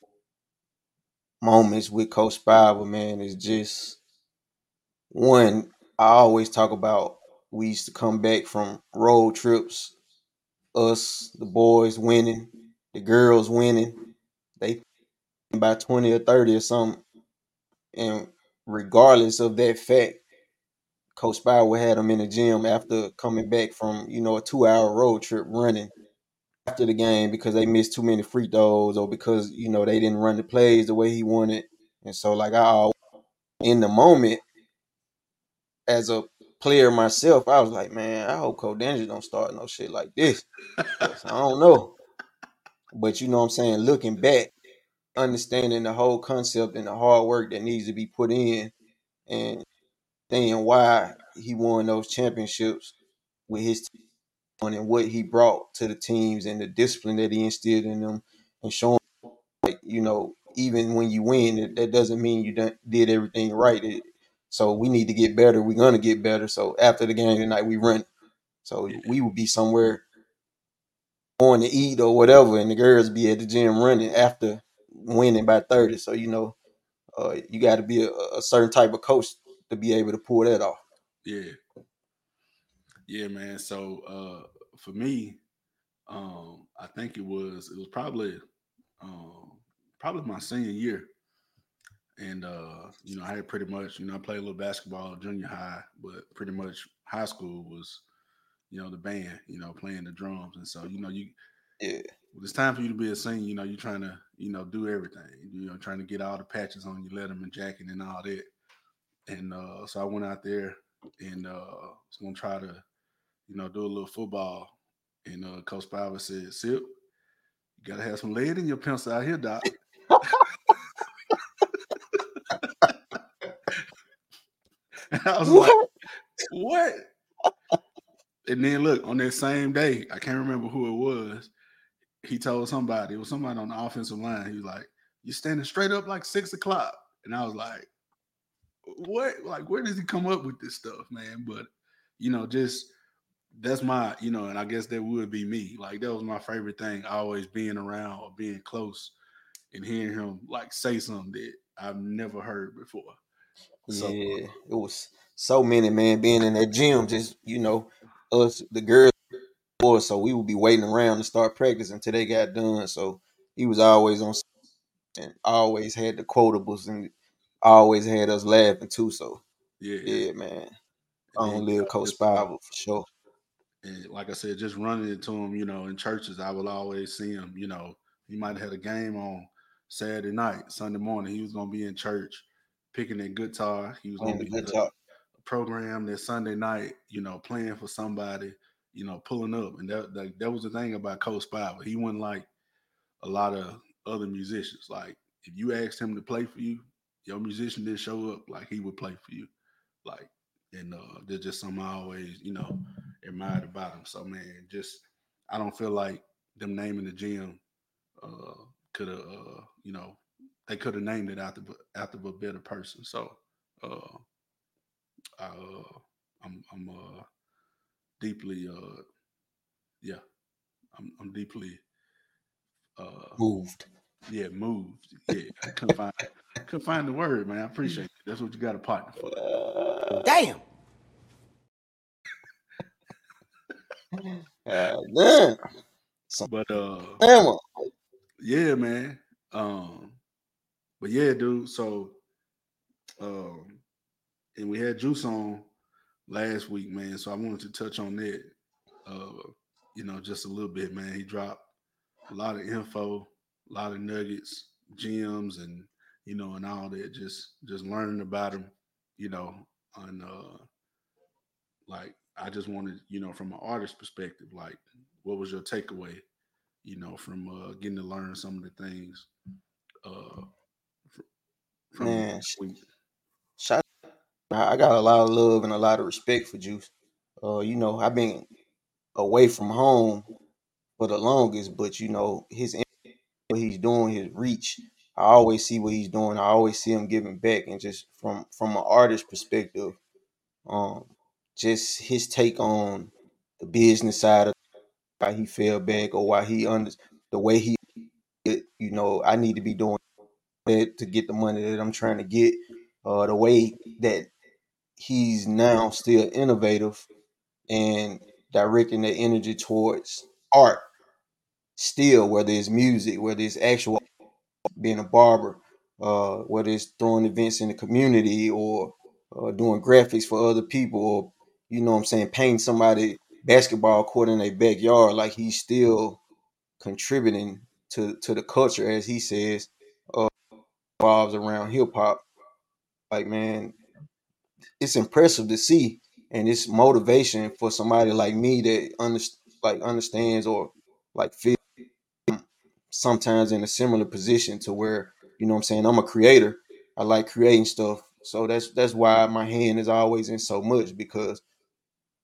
moments with Coach Spiver, man, is just one, I always talk about we used to come back from road trips, us, the boys winning, the girls winning. They by 20 or 30 or something. And regardless of that fact, Coach Spiver had him in the gym after coming back from, you know, a two hour road trip running after the game because they missed too many free throws or because, you know, they didn't run the plays the way he wanted. And so like I in the moment, as a player myself, I was like, man, I hope Coach Danger don't start no shit like this. I don't know. But you know what I'm saying? Looking back, understanding the whole concept and the hard work that needs to be put in and seeing why he won those championships with his team and what he brought to the teams and the discipline that he instilled in them and showing like, you know, even when you win, it, that doesn't mean you done, did everything right. It, So we need to get better. We're gonna get better. So after the game tonight, we run. So we will be somewhere going to eat or whatever, and the girls be at the gym running after winning by 30. So you know, uh, you got to be a, a certain type of coach to be able to pull that off. Yeah. Yeah, man. So uh for me, um, I think it was it was probably um probably my senior year. And uh, you know, I had pretty much, you know, I played a little basketball junior high, but pretty much high school was, you know, the band, you know, playing the drums. And so, you know, you Yeah, it's time for you to be a senior, you know, you're trying to, you know, do everything. You know, trying to get all the patches on your Letterman jacket and all that. And uh, so I went out there and uh, was gonna try to, you know, do a little football. And uh, Coach Spiver said, "Sip, you gotta have some lead in your pencil out here, Doc." and I was like, "What?" And then look on that same day, I can't remember who it was. He told somebody, it was somebody on the offensive line. He was like, You're standing straight up like six o'clock," and I was like, "What? Like, where does he come up with this stuff, man?" But you know, just that's my, you know, and I guess that would be me. Like that was my favorite thing, always being around or being close and hearing him like say something that I've never heard before. So, yeah. It was so many man being in that gym. Just you know, us the girls, So we would be waiting around to start practice until they got done. So he was always on and always had the quotables and always had us laughing too. So yeah, yeah, man. Long then, live know, Coach just, uh, for sure. and like I said, just running into him, you know, in churches, I will always see him. You know, he might have had a game on Saturday night, Sunday morning. He was gonna be in church picking that guitar. He was gonna be guitar. a program that Sunday night, you know, playing for somebody, you know, pulling up. And that that, that was the thing about Coach Spiver. He wasn't like a lot of other musicians. Like if you asked him to play for you, your musician didn't show up, like he would play for you. Like, and uh there's just something I always, you know, admired about him. So man, just I don't feel like them naming the gym uh could have uh, you know, they could have named it after after a better person. So uh I uh I'm I'm uh deeply uh yeah, I'm I'm deeply uh Moved. yeah, moved. Yeah, I couldn't find couldn't find the word, man. I appreciate it. That's what you got a partner for. Uh, Damn. But uh Damn. yeah, man. Um but yeah, dude. So um and we had Juice on last week, man. So I wanted to touch on that uh, you know, just a little bit, man. He dropped a lot of info, a lot of nuggets, gems, and you know, and all that. Just just learning about him, you know, on uh like I just wanted, you know, from an artist perspective, like what was your takeaway, you know, from uh getting to learn some of the things uh fr- from Man, last week. shout I got a lot of love and a lot of respect for Juice. Uh, you know, I've been away from home for the longest, but you know, his what he's doing, his reach. I always see what he's doing. I always see him giving back, and just from from an artist perspective, um, just his take on the business side of why he fell back or why he under the way he, you know, I need to be doing that to get the money that I'm trying to get. Uh, the way that he's now still innovative and directing that energy towards art still whether it's music whether it's actual being a barber uh whether it's throwing events in the community or uh, doing graphics for other people or you know what i'm saying painting somebody basketball court in their backyard like he's still contributing to to the culture as he says uh revolves around hip-hop like man it's impressive to see and it's motivation for somebody like me that under, like understands or like feel sometimes in a similar position to where you know what I'm saying I'm a creator. I like creating stuff. So that's that's why my hand is always in so much because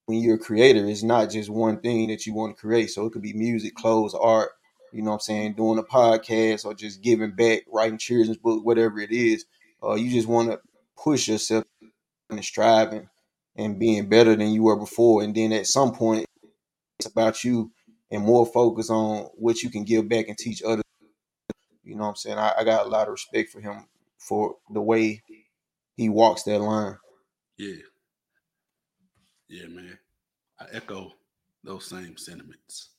when you're a creator it's not just one thing that you want to create. So it could be music clothes art you know what I'm saying doing a podcast or just giving back writing children's book whatever it is. Uh, you just want to push yourself and striving and being better than you were before. And then at some point, it's about you and more focus on what you can give back and teach others. You know what I'm saying? I, I got a lot of respect for him for the way he walks that line. Yeah. Yeah, man. I echo those same sentiments.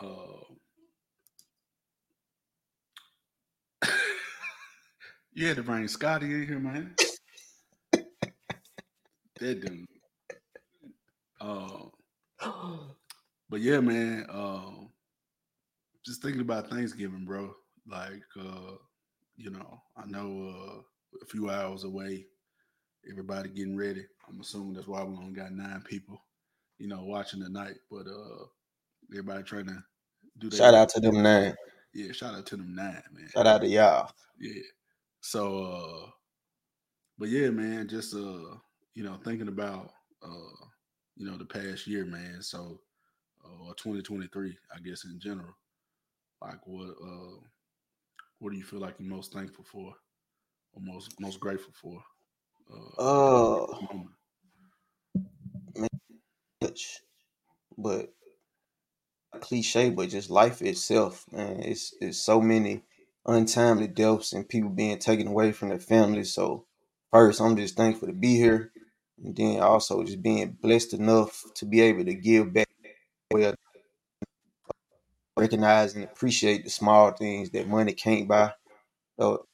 Uh, you had to bring Scotty in here, man. that dude. Uh, but yeah, man. Uh, just thinking about Thanksgiving, bro. Like, uh, you know, I know uh, a few hours away. Everybody getting ready. I'm assuming that's why we only got nine people, you know, watching tonight. But uh, everybody trying to do that. Shout out to them nine. Yeah, shout out to them nine, man. Shout out to y'all. Yeah. So uh but yeah, man, just uh, you know, thinking about uh, you know, the past year, man. So uh 2023, I guess in general. Like what uh what do you feel like you're most thankful for or most most grateful for? Uh, much, but cliche, but just life itself, man. It's it's so many untimely deaths and people being taken away from their families. So first, I'm just thankful to be here, and then also just being blessed enough to be able to give back, well, recognize and appreciate the small things that money can't buy. So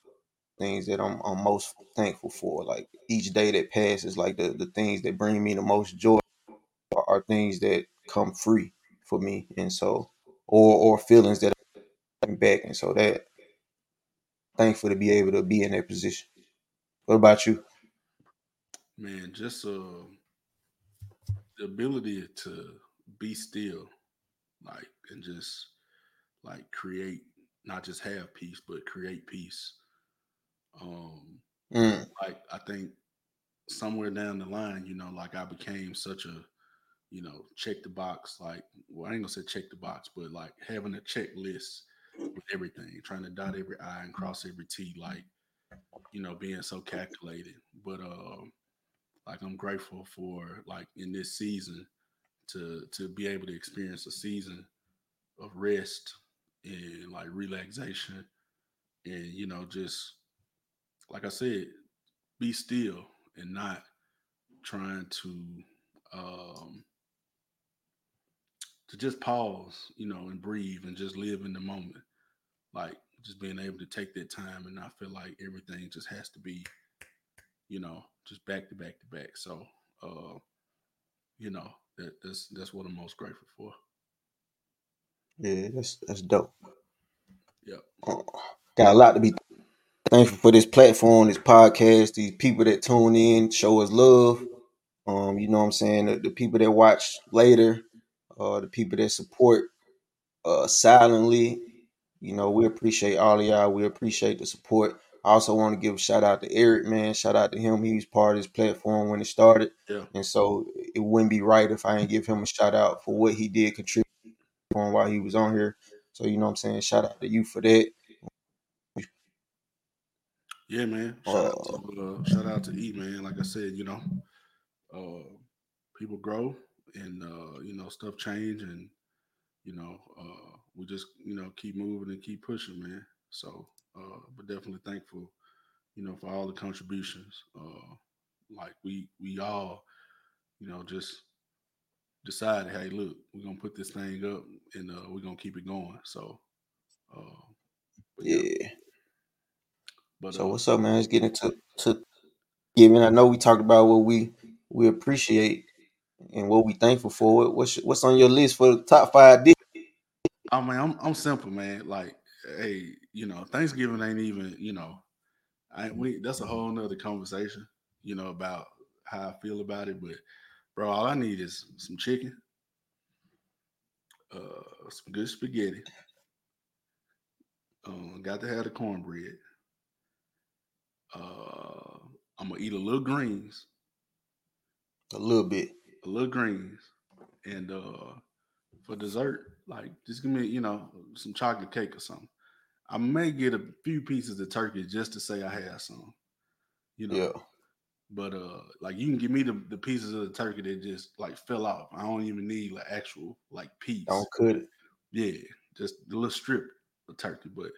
things that I'm, I'm most thankful for. Like each day that passes, like the, the things that bring me the most joy are, are things that come free for me. And so, or, or feelings that I'm back. And so that thankful to be able to be in that position. What about you? Man, just uh the ability to be still, like and just like create, not just have peace, but create peace. Um Mm, like I think somewhere down the line, you know, like I became such a, you know, check the box, like well, I ain't gonna say check the box, but like having a checklist everything, trying to dot every I and cross every T, like, you know, being so calculated. But um like I'm grateful for like in this season to to be able to experience a season of rest and like relaxation and you know just like I said, be still and not trying to um to just pause, you know, and breathe and just live in the moment. Like just being able to take that time and not feel like everything just has to be, you know, just back to back to back. So uh, you know, that that's that's what I'm most grateful for. yeah, that's that's dope. Yep. Uh, got a lot to be thankful for this platform, this podcast, these people that tune in, show us love. Um, you know what I'm saying? The, the people that watch later, uh, the people that support uh silently. You know, we appreciate all of y'all. We appreciate the support. I also want to give a shout out to Eric, man. Shout out to him. He was part of this platform when it started. Yeah. And so it wouldn't be right if I didn't give him a shout out for what he did contribute on while he was on here. So you know what I'm saying? Shout out to you for that. Yeah, man. Shout out to uh, shout out to E, man. Like I said, you know, uh, people grow and uh, you know stuff change, and you know uh, we just you know keep moving and keep pushing, man. So, uh, but definitely thankful, you know, for all the contributions. Uh, like we we all, you know, just decided, hey, look, we're gonna put this thing up and uh, we're gonna keep it going. So, uh, yeah, Yeah. but So uh, what's up, man? Let's get into to giving. I know we talked about what we we appreciate and what we thankful for. What's what's on your list for the top five? I mean, I'm I'm simple, man. Like, hey, you know, Thanksgiving ain't even, you know, I we that's a whole nother conversation, you know, about how I feel about it. But bro, all I need is some chicken, uh, some good spaghetti. Um, got to have the cornbread. Uh, I'm gonna eat a little greens, A little bit. a little greens, and uh, for dessert, like just give me, you know, some chocolate cake or something. I may get a few pieces of turkey just to say I have some. You know. Yeah. But uh like you can give me the, the pieces of the turkey that just like fell off. I don't even need like actual like piece. Don't cut it. Yeah, just the little strip of turkey, but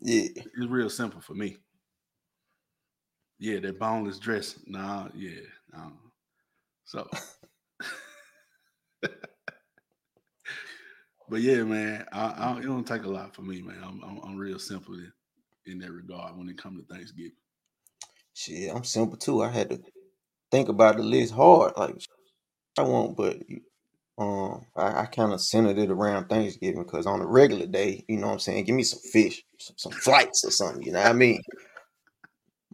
Yeah. it's real simple for me. Yeah, that boneless dress. Nah, yeah. Um, so but yeah, man, I, I, it don't take a lot for me, man. I'm, I'm, I'm real simple in, in that regard when it comes to Thanksgiving. Shit, I'm simple too. I had to think about the list hard. Like I want, but um, I, I kind of centered it around Thanksgiving because on a regular day, you know what I'm saying, give me some fish, some, some flights or something. You know what I mean?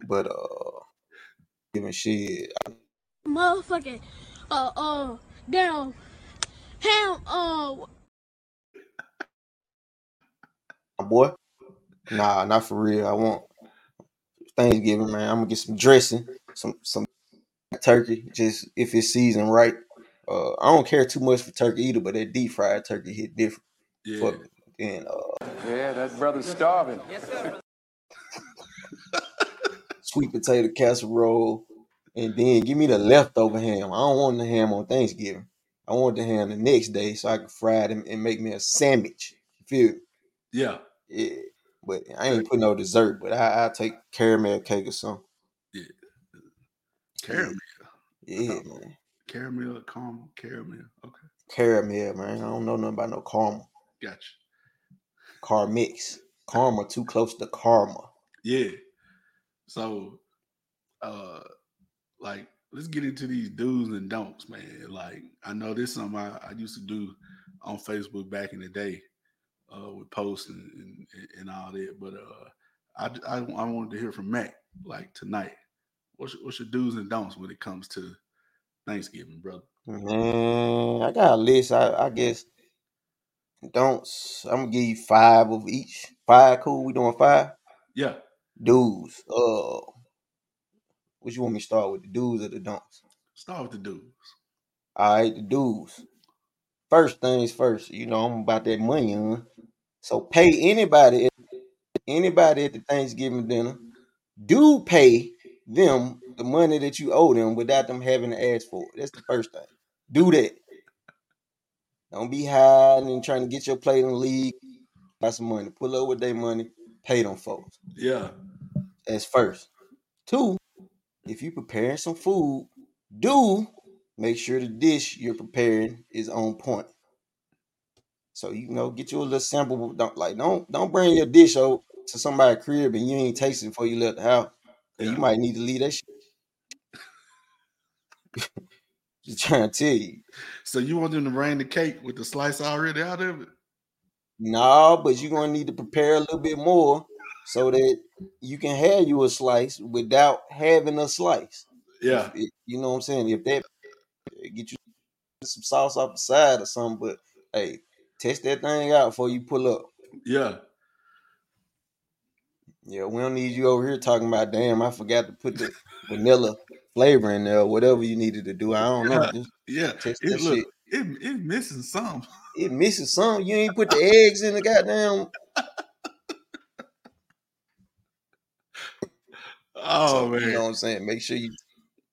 But uh, giving shit, motherfucking uh uh damn ham uh my boy, nah, not for real. I want Thanksgiving, man. I'm gonna get some dressing, some some turkey, just if it's seasoned right. Uh, I don't care too much for turkey either, but that deep fried turkey hit different. Yeah, Fuck. And uh, Yeah, that brother's starving. Yes, sir. Sweet potato casserole, and then give me the leftover ham. I don't want the ham on Thanksgiving. I want the ham the next day so I can fry it and, and make me a sandwich. You feel? yeah, Yeah. But I ain't put no dessert, but I I take caramel cake or something. Yeah, caramel, Yeah, man. caramel, caramel, caramel. Okay, Caramel, man. I don't know nothing about no caramel. gotcha. Car mix. Karma too close to karma. Yeah. So, uh, like, let's get into these do's and don'ts, man. Like, I know this is something I, I used to do on Facebook back in the day, uh, with posts and, and, and all that. But uh, I, I I wanted to hear from Mac like tonight. What's your, what's your do's and don'ts when it comes to Thanksgiving, brother? Man, I got a list. I, I guess don't. I'm gonna give you five of each. Five, cool. We doing five Yeah, Do's. Uh, what you want me to start with? The do's or the don'ts? start with the do's. All right, the dudes. First things first. You know I'm about that money, huh? So pay anybody, anybody at the Thanksgiving dinner. Do pay them the money that you owe them without them having to ask for it. That's the first thing. Do that. Don't be hiding and trying to get your plate and leave. Got some money. Pull up with their money. Pay them folks. Yeah, That's first. Two, if you preparing some food, do make sure the dish you're preparing is on point. So you know, get you a little sample. Don't like don't don't bring your dish out to somebody's crib and you ain't tasting before you left the house. Yeah. You might need to leave that shit. Just trying to tell you. So you want them to bring the cake with the slice already out of it? No, but you're gonna need to prepare a little bit more so that you can have you a slice without having a slice. Yeah, If you know what I'm saying? If that get you some sauce off the side or something, but hey, test that thing out before you pull up. yeah, Yeah, we don't need you over here talking about damn, I forgot to put the vanilla flavor in there or whatever you needed to do. I don't know. Just yeah. test It, that look, shit. it, it missing some. It misses some. You ain't put the eggs in the goddamn. Oh so, man, you know what I'm saying? Make sure you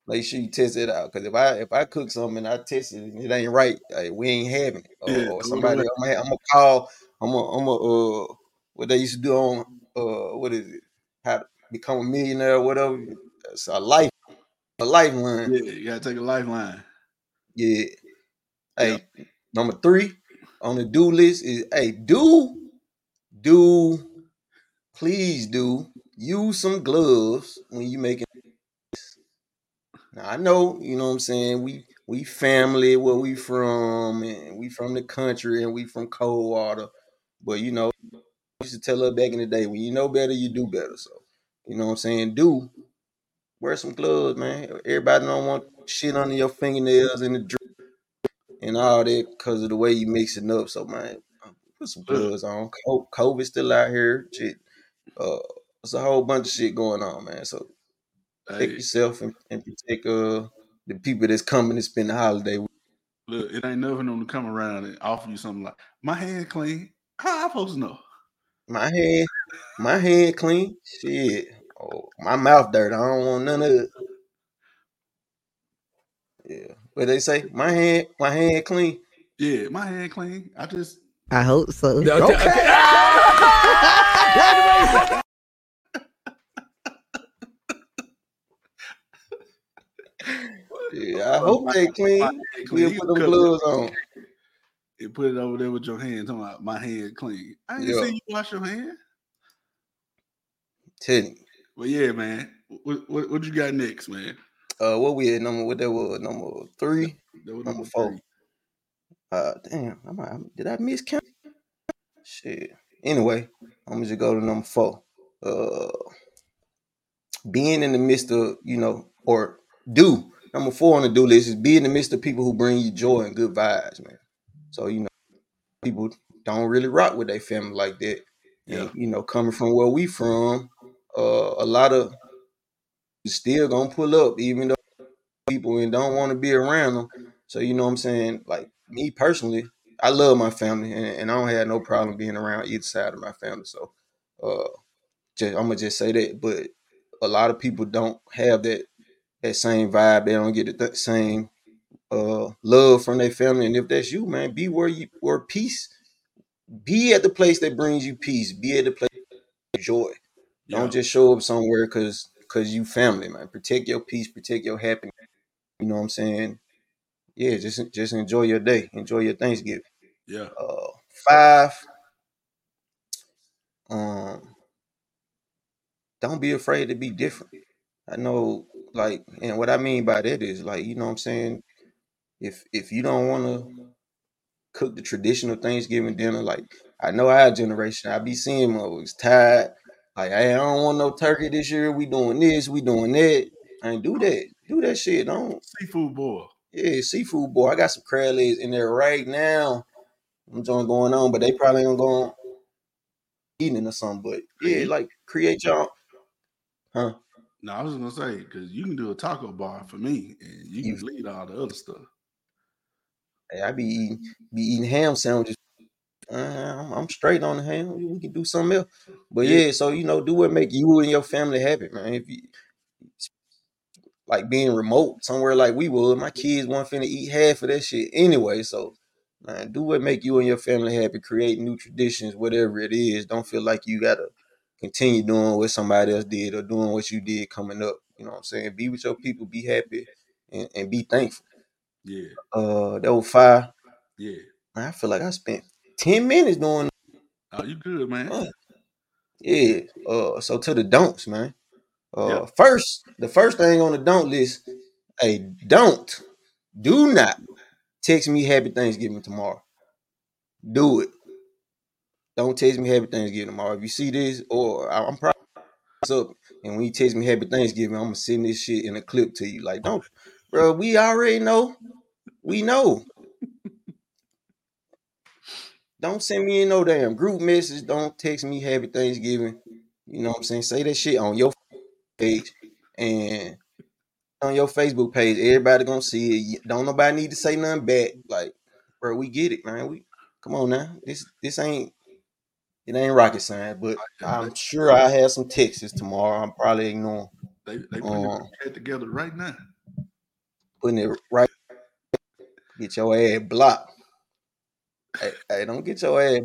make sure you test it out. Cause if I if I cook something and I test it and it ain't right, hey, we ain't having it. Or, Yeah, or somebody. I'm gonna, I'm gonna call. I'm gonna, I'm gonna uh, what they used to do on uh, what is it? How to become a millionaire or whatever. It's a life, a lifeline. yeah, you gotta take a lifeline. Yeah. Hey, number three on the do list is hey, do, do, please do use some gloves when you making. Now I know, you know what I'm saying. We we family where we from, and we from the country, and we from Coldwater. But you know, I used to tell her back in the day, when you know better, you do better. So you know what I'm saying. Do wear some gloves, man. Everybody don't want shit under your fingernails and the drip and all that because of the way you mix it up. So man, put some gloves on. Co- COVID still out here. Shit. Uh, there's a whole bunch of shit going on, man. So protect Hey, yourself and, and protect uh the people that's coming to spend the holiday with. look, it ain't nothing on to come around and offer you something like my hand clean. How I supposed to know? My hand, my hand clean. Shit. Oh, my mouth dirt. I don't want none of it. Yeah. What they say? My hand, my hand clean. Yeah, my hand clean. I just I hope so. Yeah, I hope they clean. Hand You put them gloves on. and put it over there with your hand. Talking about my hand clean. I ain't Yeah. see you wash your hand. Tell Well, yeah, man. What, what what you got next, man? Uh, what we at number? What that was? Number three. That was Number number four. three. Uh, damn. I might, did I miss count? Shit. Anyway, I'm gonna just go to number four. Uh, being in the midst of you know, or do number four on the do list is be in the midst of people who bring you joy and good vibes, man. So you know, people don't really rock with their family like that. Yeah. And you know, coming from where we from, uh, a lot of still gonna pull up, even though people and don't want to be around them. So you know what I'm saying? Like me personally, I love my family and, and I don't have no problem being around either side of my family. So uh just, I'm gonna just say that. But a lot of people don't have that that same vibe. They don't get the same uh love from their family. And if that's you, man, be where you where peace. Be at the place that brings you peace. Be at the place of joy. Yeah. Don't just show up somewhere because because you family, man. Protect your peace, protect your happiness. You know what I'm saying? Yeah, just just enjoy your day. Enjoy your Thanksgiving. Yeah. Uh five. Um don't be afraid to be different. I know like and what I mean by that is like, you know what I'm saying? If if you don't wanna cook the traditional Thanksgiving dinner, like I know our generation, I be seeing motherfuckers tired. Like, hey, I don't want no turkey this year. We doing this, we doing that. I ain't do that. Do that shit. Don't Seafood boil. yeah, seafood boy. I got some crab legs in there right now. I'm joint going on, but they probably ain't going eating or something. But yeah, like create y'all. Huh? No, I was gonna say because you can do a taco bar for me, and you can lead all the other stuff. Hey, I be eating be eating ham sandwiches. Uh, I'm, straight on the ham. We can do something else. But Yeah. so you know, do what make you and your family happy, man. If you like being remote somewhere like we would, my kids want finna eat half of that shit anyway. So man, do what make you and your family happy. Create new traditions, whatever it is. Don't feel like you gotta continue doing what somebody else did or doing what you did coming up. You know what I'm saying? Be with your people, be happy, and, and be thankful. Yeah, Uh, that was five. yeah. Man, I feel like I spent ten minutes doing. Oh, you good, man? Uh, yeah. Uh, so to the don'ts, man. Uh, first, the first thing on the don't list, hey, don't, do not text me Happy Thanksgiving tomorrow. Do it. Don't text me Happy Thanksgiving tomorrow. If you see this, or I'm probably up, and when you text me Happy Thanksgiving, I'm gonna send this shit in a clip to you. Like, don't, bro. We already know. We know. Don't send me in no damn group message. Don't text me Happy Thanksgiving. You know what I'm saying? Say that shit on your page and on your Facebook page. Everybody gonna see it. Don't nobody need to say nothing back. Like, bro, we get it, man. We come on now. This this ain't it ain't rocket science, but I'm sure I have some Texas tomorrow. I'm probably ignoring They they putting Uh, it together right now. putting it right. Get your ass blocked. Hey, hey don't get your ass,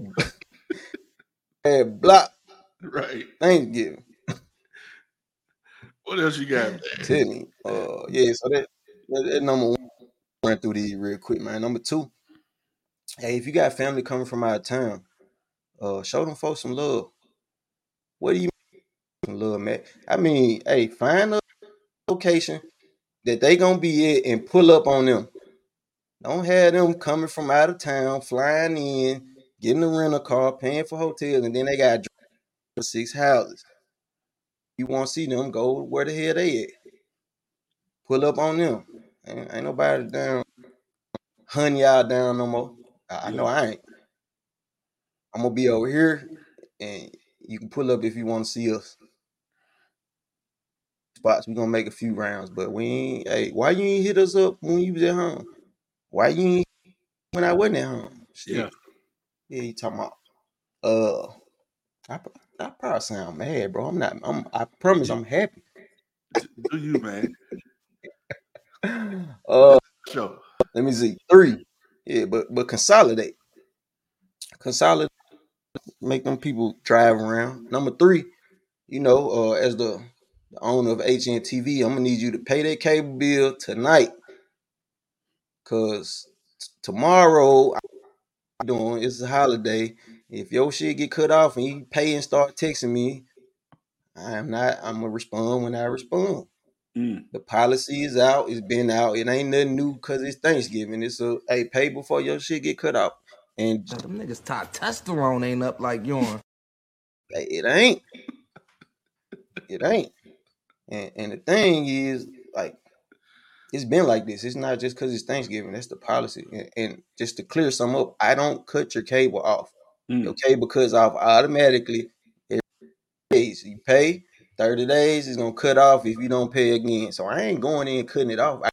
ass blocked. Right. Thanksgiving. What else you got? Tell me. Uh, yeah. So that, that, that number one. Run through these real quick, man. Number two. Hey, if you got family coming from out of town, uh, show them folks some love. What do you mean love, man? I mean, hey, find a location that they gonna be at and pull up on them. Don't have them coming from out of town, flying in, getting a rental car, paying for hotels, and then they got six houses. You want to see them? Go where the hell they at? Pull up on them. Ain't, ain't nobody down, hun y'all down no more. I, I know I ain't. I'm gonna be over here, and you can pull up if you want to see us. Spots we gonna make a few rounds, but we ain't. Hey, why you ain't hit us up when you was at home? Why you ain't when I wasn't at home? Shit. Yeah. Yeah, you talking about? Uh, I, I probably sound mad, bro. I'm not. I'm. I promise, I'm happy. Do you, man? Uh, Sure. let me see. Three. Yeah, but but consolidate. Consolidate. Make them people drive around. Number three. You know, uh, as the, the owner of HNTV, I'm gonna need you to pay that cable bill tonight. Cause t- tomorrow I'm doing it's a holiday. If your shit get cut off and you pay and start texting me, I am not. I'm gonna respond when I respond. Mm. The policy is out. It's been out. It ain't nothing new because it's Thanksgiving. It's a hey, pay before your shit get cut off. And Them niggas top testosterone ain't up like yours. it ain't. It ain't. And and the thing is, like, it's been like this. It's not just because it's Thanksgiving. That's the policy. And, and just to clear some up, I don't cut your cable off. Mm. Your cable cuts off automatically. days you pay. 30 days is gonna cut off if you don't pay again. So I ain't going in cutting it off. I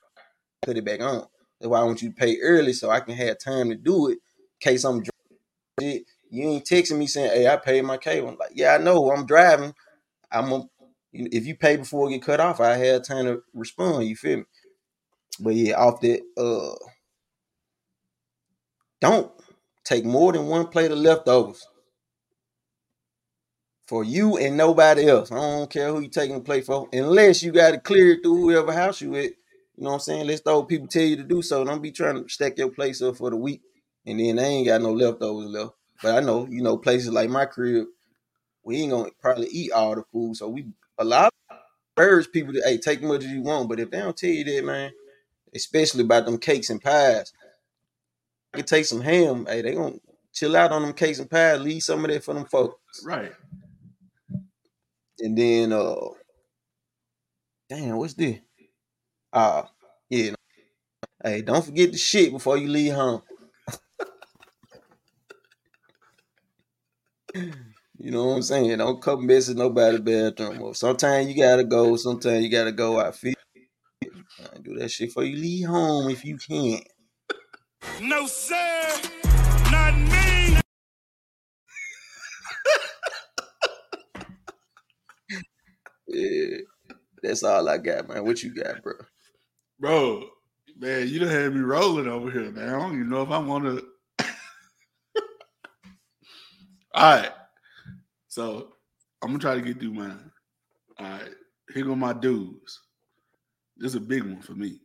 cut it back on. That's why I want you to pay early so I can have time to do it case I'm. You ain't texting me saying, "Hey, I paid my cable." I'm like, "Yeah, I know. I'm driving. I'm a, if you pay before it get cut off, I had time to respond. You feel me? But yeah, off that, uh, don't take more than one plate of leftovers for you and nobody else. I don't care who you taking the plate for, unless you got to clear it through whoever house you at. You know what I'm saying? Let's those people tell you to do so. Don't be trying to stack your place up for the week and then they ain't got no leftovers left. But I know, you know, places like my crib, we ain't gonna probably eat all the food. So we a lot of urge people to hey take as much as you want. But if they don't tell you that, man, especially about them cakes and pies, I can take some ham. Hey, they gonna chill out on them cakes and pies, leave some of that for them folks. Right. And then uh damn, what's this? Uh yeah. Hey, don't forget the shit before you leave home. You know what I'm saying? Don't come messing nobody's bathroom up. Sometimes you gotta go, sometimes you gotta go out. Feel do that shit for you leave home if you can. No, sir. Not me. Yeah. That's all I got, man. What you got, bro? Bro, man, you done had me rolling over here, man. I don't even know if I want to. All right. So I'm gonna try to get through mine. All right. Here go my dudes. This is a big one for me.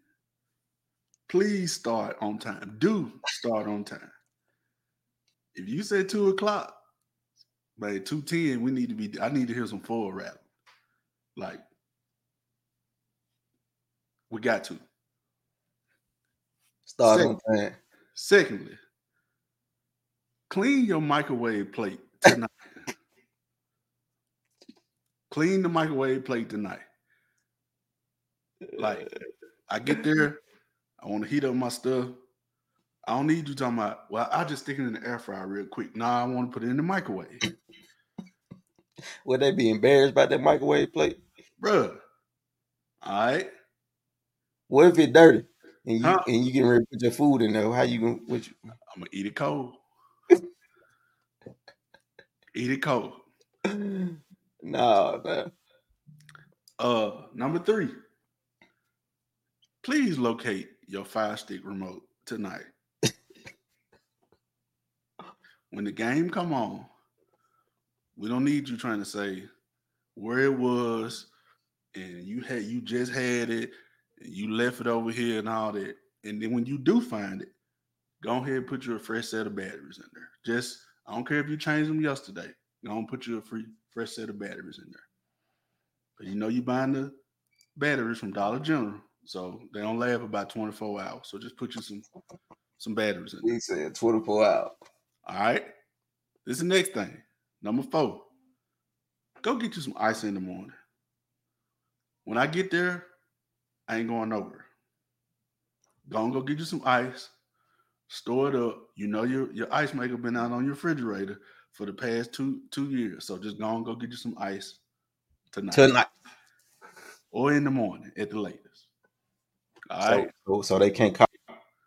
Please start on time. Do start on time. If you say two o'clock, by two ten, we need to be. I need to hear some full rap. Like we got to. Start Sick. on time. Secondly, clean your microwave plate tonight. clean the microwave plate tonight. Like, I get there, I want to heat up my stuff. I don't need you talking about, well, I'll just stick it in the air fryer real quick. Nah, I want to put it in the microwave. Would they be embarrassed by that microwave plate? Bruh. All right. What if it's dirty and you Huh? and you getting ready to put your food in there? How you gonna what you, I'm gonna eat it cold. Eat it cold. Nah, man. Uh, number three. Please locate your fire stick remote tonight. when the game come on, we don't need you trying to say where it was, and you had you just had it, and you left it over here and all that. And then when you do find it, go ahead and put you a fresh set of batteries in there. Just I don't care if you changed them yesterday. Go and put you a free fresh set of batteries in there. But you know you buying the batteries from Dollar General, so they don't last about 24 hours. So just put you some some batteries in there. He said 24 hours. All right. This is the next thing. Number four. Go get you some ice in the morning. When I get there, I ain't going over. Go and go get you some ice. Store it up. You know your your ice maker been out on your refrigerator for the past two two years. So just go and go get you some ice tonight. Tonight. Or in the morning at the latest. All So, right. so, so they can't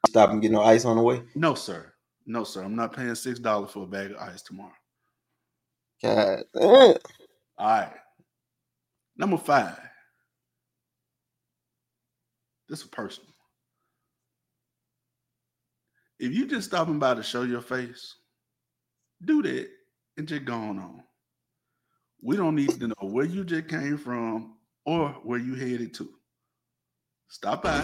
stop and get no ice on the way. No, sir. No, sir. I'm not paying six dollars for a bag of ice tomorrow. God damn. All right. Number five. This is personal. If you just stopping by to show your face, do that and just go on. We don't need to know where you just came from or where you headed to. Stop by.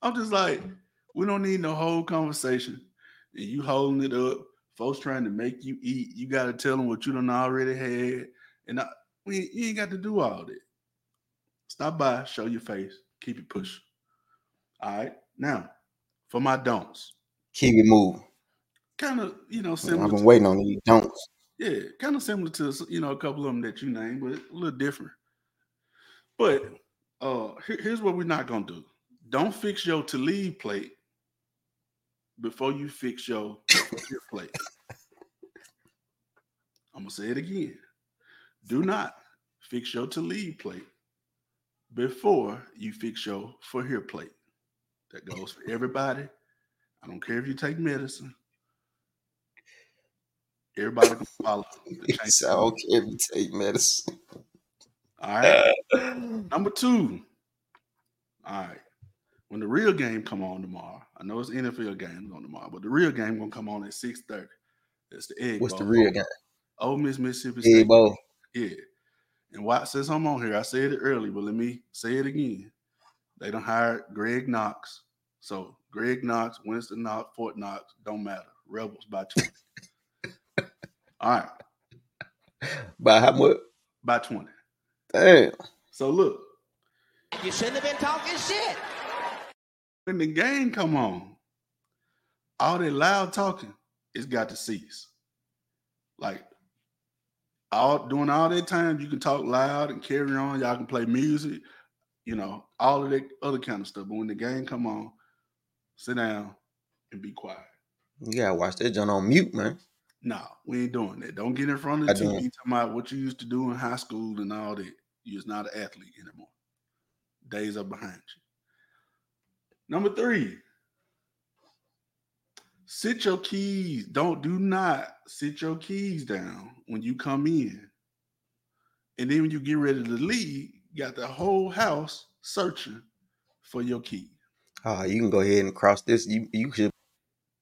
I'm just like, we don't need no whole conversation. And you holding it up, folks trying to make you eat. You got to tell them what you done already had. And I, we, you ain't got to do all that. Stop by, show your face, keep it pushing. All right. Now, for my don'ts, Keep it moving. kind of, you know, similar I've been to- waiting on these don'ts. yeah, kind of similar to you know a couple of them that you named, but a little different. But uh here- here's what we're not gonna do: don't fix your to leave plate before you fix your your plate. I'm gonna say it again: do not fix your to leave plate before you fix your for here plate. That goes for everybody. I don't care if you take medicine. Everybody can follow the change. It's all care if you take medicine. All right. Number two. All right. When the real game come on tomorrow, I know it's NFL games on tomorrow, but the real game gonna come on at six thirty. It's the egg. What's the real game? Ole Miss, Mississippi State. Bo. Yeah. And Watt says I'm on here. I said it early, but let me say it again. They don't hire Greg Knox. So Greg Knox, Winston Knox, Fort Knox, don't matter. Rebels by 20. All right. By how much? By 20. Damn. So look, You shouldn't have been talking shit. when the game come on, all that loud talking it's got to cease. Like all during all that time, you can talk loud and carry on. Y'all can play music, you know, all of that other kind of stuff. But when the game come on, sit down and be quiet. You gotta watch that joint on mute, man. No, we ain't doing that. Don't get in front of the I TV talking about what you used to do in high school and all that. You're just not an athlete anymore. Days are behind you. Number three, sit your keys. Don't do not sit your keys down when you come in. And then when you get ready to leave, you got the whole house searching for your key. Oh, you can go ahead and cross this. You you should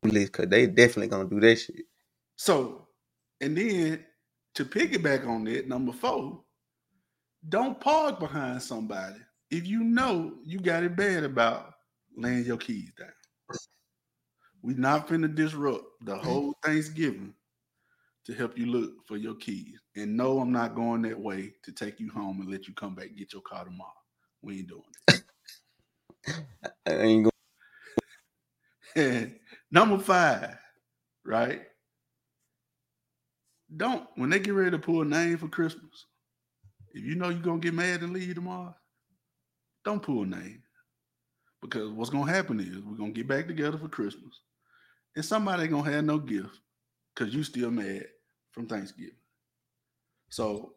list because they definitely gonna do that shit. So, and then to piggyback on that, number four, don't park behind somebody if you know you got it bad about laying your keys down. We not finna disrupt the mm. whole Thanksgiving to help you look for your keys. And no, I'm not going that way to take you home and let you come back and get your car tomorrow. We ain't doing it. I ain't And number five, right? Don't when they get ready to pull a name for Christmas, if you know you're gonna get mad and leave tomorrow, don't pull a name. Because what's gonna happen is we're gonna get back together for Christmas, and somebody ain't gonna have no gift because you still mad from Thanksgiving. So,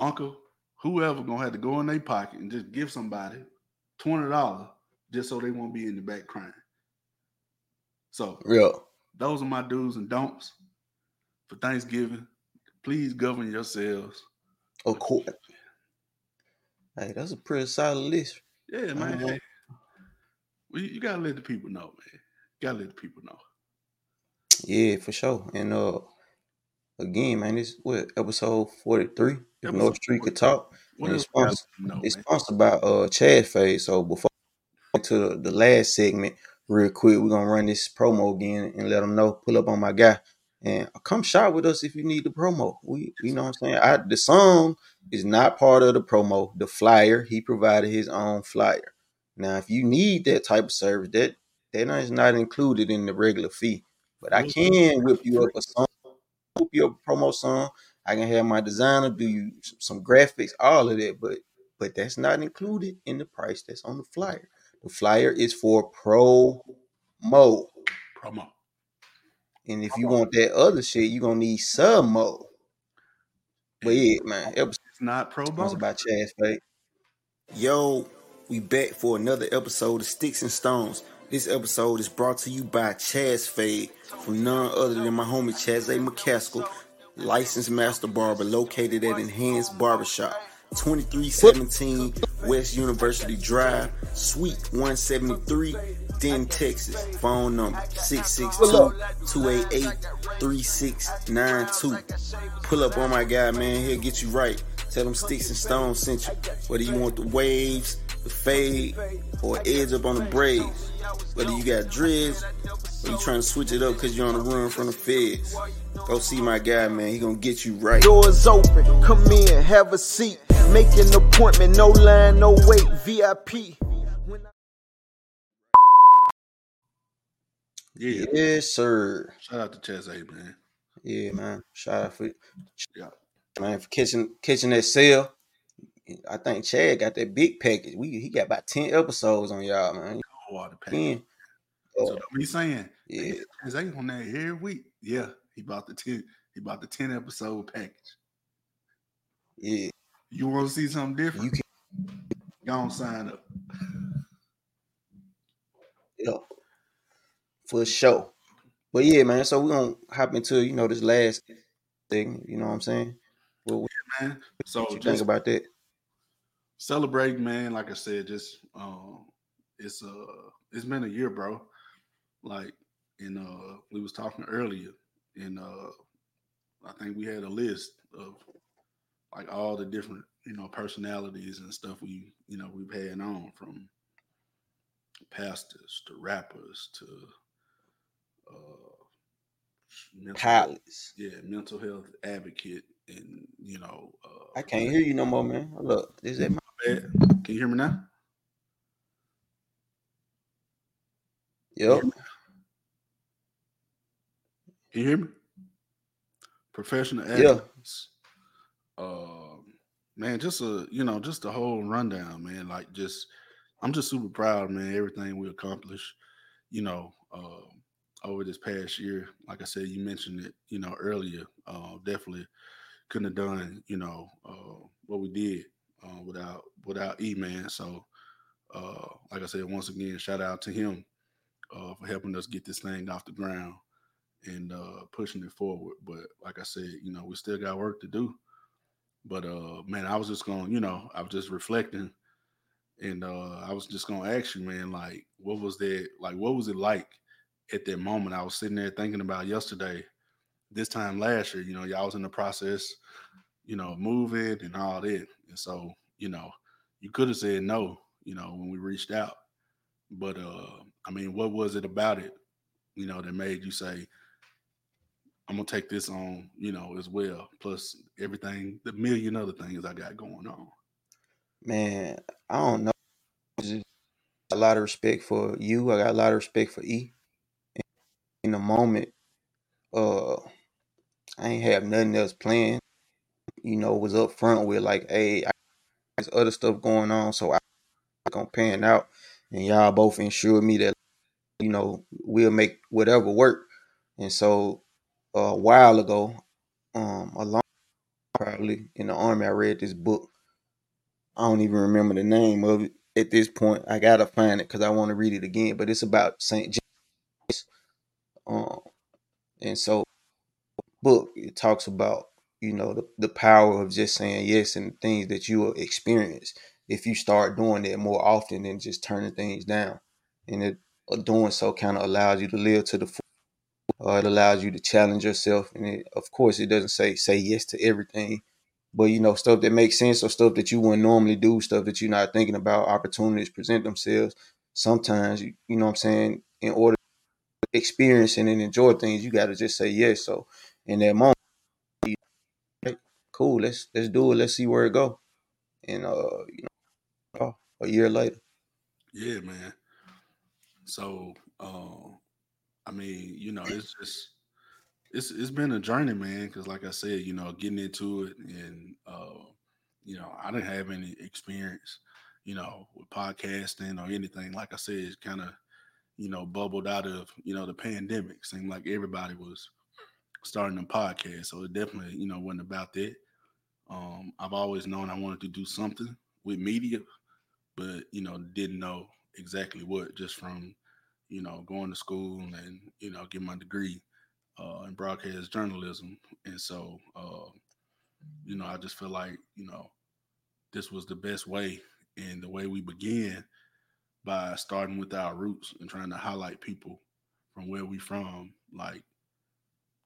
Uncle, whoever gonna have to go in their pocket and just give somebody twenty dollars just so they won't be in the back crying. So real. those are my do's and don'ts for Thanksgiving. Please govern yourselves. Of course. Hey, that's a pretty solid list. Yeah, man. Uh-huh. hey. Well, you, you gotta let the people know, man. You gotta let the people know. Yeah, for sure. And uh again, man, this what episode 43 if Episode North Street could talk. What And it's sponsored, it's man? sponsored by uh Chaz Fade. So before we get to the, the last segment, real quick, we're gonna run this promo again and let them know, pull up on my guy. And come shop with us if you need the promo. We you know what I'm saying? I the song is not part of the promo. The flyer, he provided his own flyer. Now, if you need that type of service, that that is not included in the regular fee. But I can whip you up a song, whip you up a promo song. I can have my designer do you some graphics, all of that. But but that's not included in the price that's on the flyer. The flyer is for promo. Promo. And if you want that other shit, you're gonna need some mo. But yeah, man, episode It's not pro It's about by Chaz Fade. Yo, we back for another episode of Sticks and Stones. This episode is brought to you by Chaz Fade from none other than my homie Chaz A. McCaskill, licensed master barber located at Enhanced Barbershop. 2317 West University Drive, Suite 173, Denton, Texas. Phone number 662-288-3692. Pull up on my guy, man. He'll get you right. Tell him Sticks and Stones sent you. Whether you want the waves, the fade, or edge up on the braids. Whether you got dreads, or you trying to switch it up because you're on the run from the feds. Go see my guy, man. He gonna get you right. Doors open, come in, have a seat. Make an appointment, no line, no wait, VIP. Yeah. Yes, sir. Shout out to Chaz A, man. Yeah, man. Shout out for Yeah. man for catching catching that sale. I think Chad got that big package. We he got about ten episodes on y'all, man. Oh, all the package. Again, So don't be saying, Yeah. Chaz A on that every week. Yeah, he bought the ten. He bought the ten episode package. yeah, You want to see something different? you can. Go sign up. Yeah, for sure. But yeah, man. So we're gonna hop into you know this last thing. You know what I'm saying? What, what man. So you think about that? celebrate, man. Like I said, just um, it's uh, it's been a year, bro. Like, and uh, we was talking earlier, and uh, I think we had a list of like all the different you know personalities and stuff we you know we've had on from pastors to rappers to uh Pilots. yeah mental health advocate and you know uh I can't hear you no more, man. look. Is that my bad. can you hear me now Yep. You hear me? Professional Yeah. athletes. Um, man, just a you know, just a whole rundown, man. Like just I'm just super proud, man, everything we accomplished, you know, um, over this past year. Like I said, you mentioned it, you know, earlier. Uh, definitely couldn't have done, you know, uh, what we did uh, without without E man. So uh, like I said, once again, shout out to him uh, for helping us get this thing off the ground and uh, pushing it forward. But like I said, you know, we still got work to do. But uh, man, I was just going, you know, I was just reflecting, and uh, I was just gonna ask you, man, like, what was that? Like, what was it like at that moment? I was sitting there thinking about yesterday, this time last year. You know, y'all was in the process, you know, moving and all that, and so you know, you could have said no, you know, when we reached out. But uh, I mean, what was it about it, you know, that made you say, I'm gonna take this on, you know, as well. Plus everything, the million other things I got going on. Man, I don't know. A lot of respect for you. I got a lot of respect for E. In the moment, uh, I ain't have nothing else planned. You know, was up front with like, hey, I there's other stuff going on, so I gonna pan out, and y'all both ensured me that you know we'll make whatever work. And so uh, a while ago, um, a long probably in the army, I read this book. I don't even remember the name of it at this point. I gotta find it because I want to read it again. But it's about Saint James. Um, and so book it talks about you know the, the power of just saying yes and things that you will experience if you start doing that more often than just turning things down. And it uh, doing so kind of allows you to live to the full. Uh, it allows you to challenge yourself, and it, of course, it doesn't say say yes to everything, but you know stuff that makes sense or stuff that you wouldn't normally do, stuff that you're not thinking about. Opportunities present themselves. Sometimes you, you know what I'm saying. In order to experience and enjoy things, you got to just say yes. So in that moment, cool, let's let's do it. Let's see where it go. And uh, you know, a year later, Yeah, man. So uh, I mean, you know, it's just it's it's been a journey, man. Because like I said, you know, getting into it, and uh, you know, I didn't have any experience, you know, with podcasting or anything. Like I said, it's kind of you know bubbled out of you know the pandemic. Seemed like everybody was starting a podcast, so it definitely you know wasn't about that. Um, I've always known I wanted to do something with media, but you know didn't know exactly what just from you know, going to school and you know, get my degree uh, in broadcast journalism, and so uh, you know, I just feel like you know, this was the best way, and the way we began by starting with our roots and trying to highlight people from where we from, like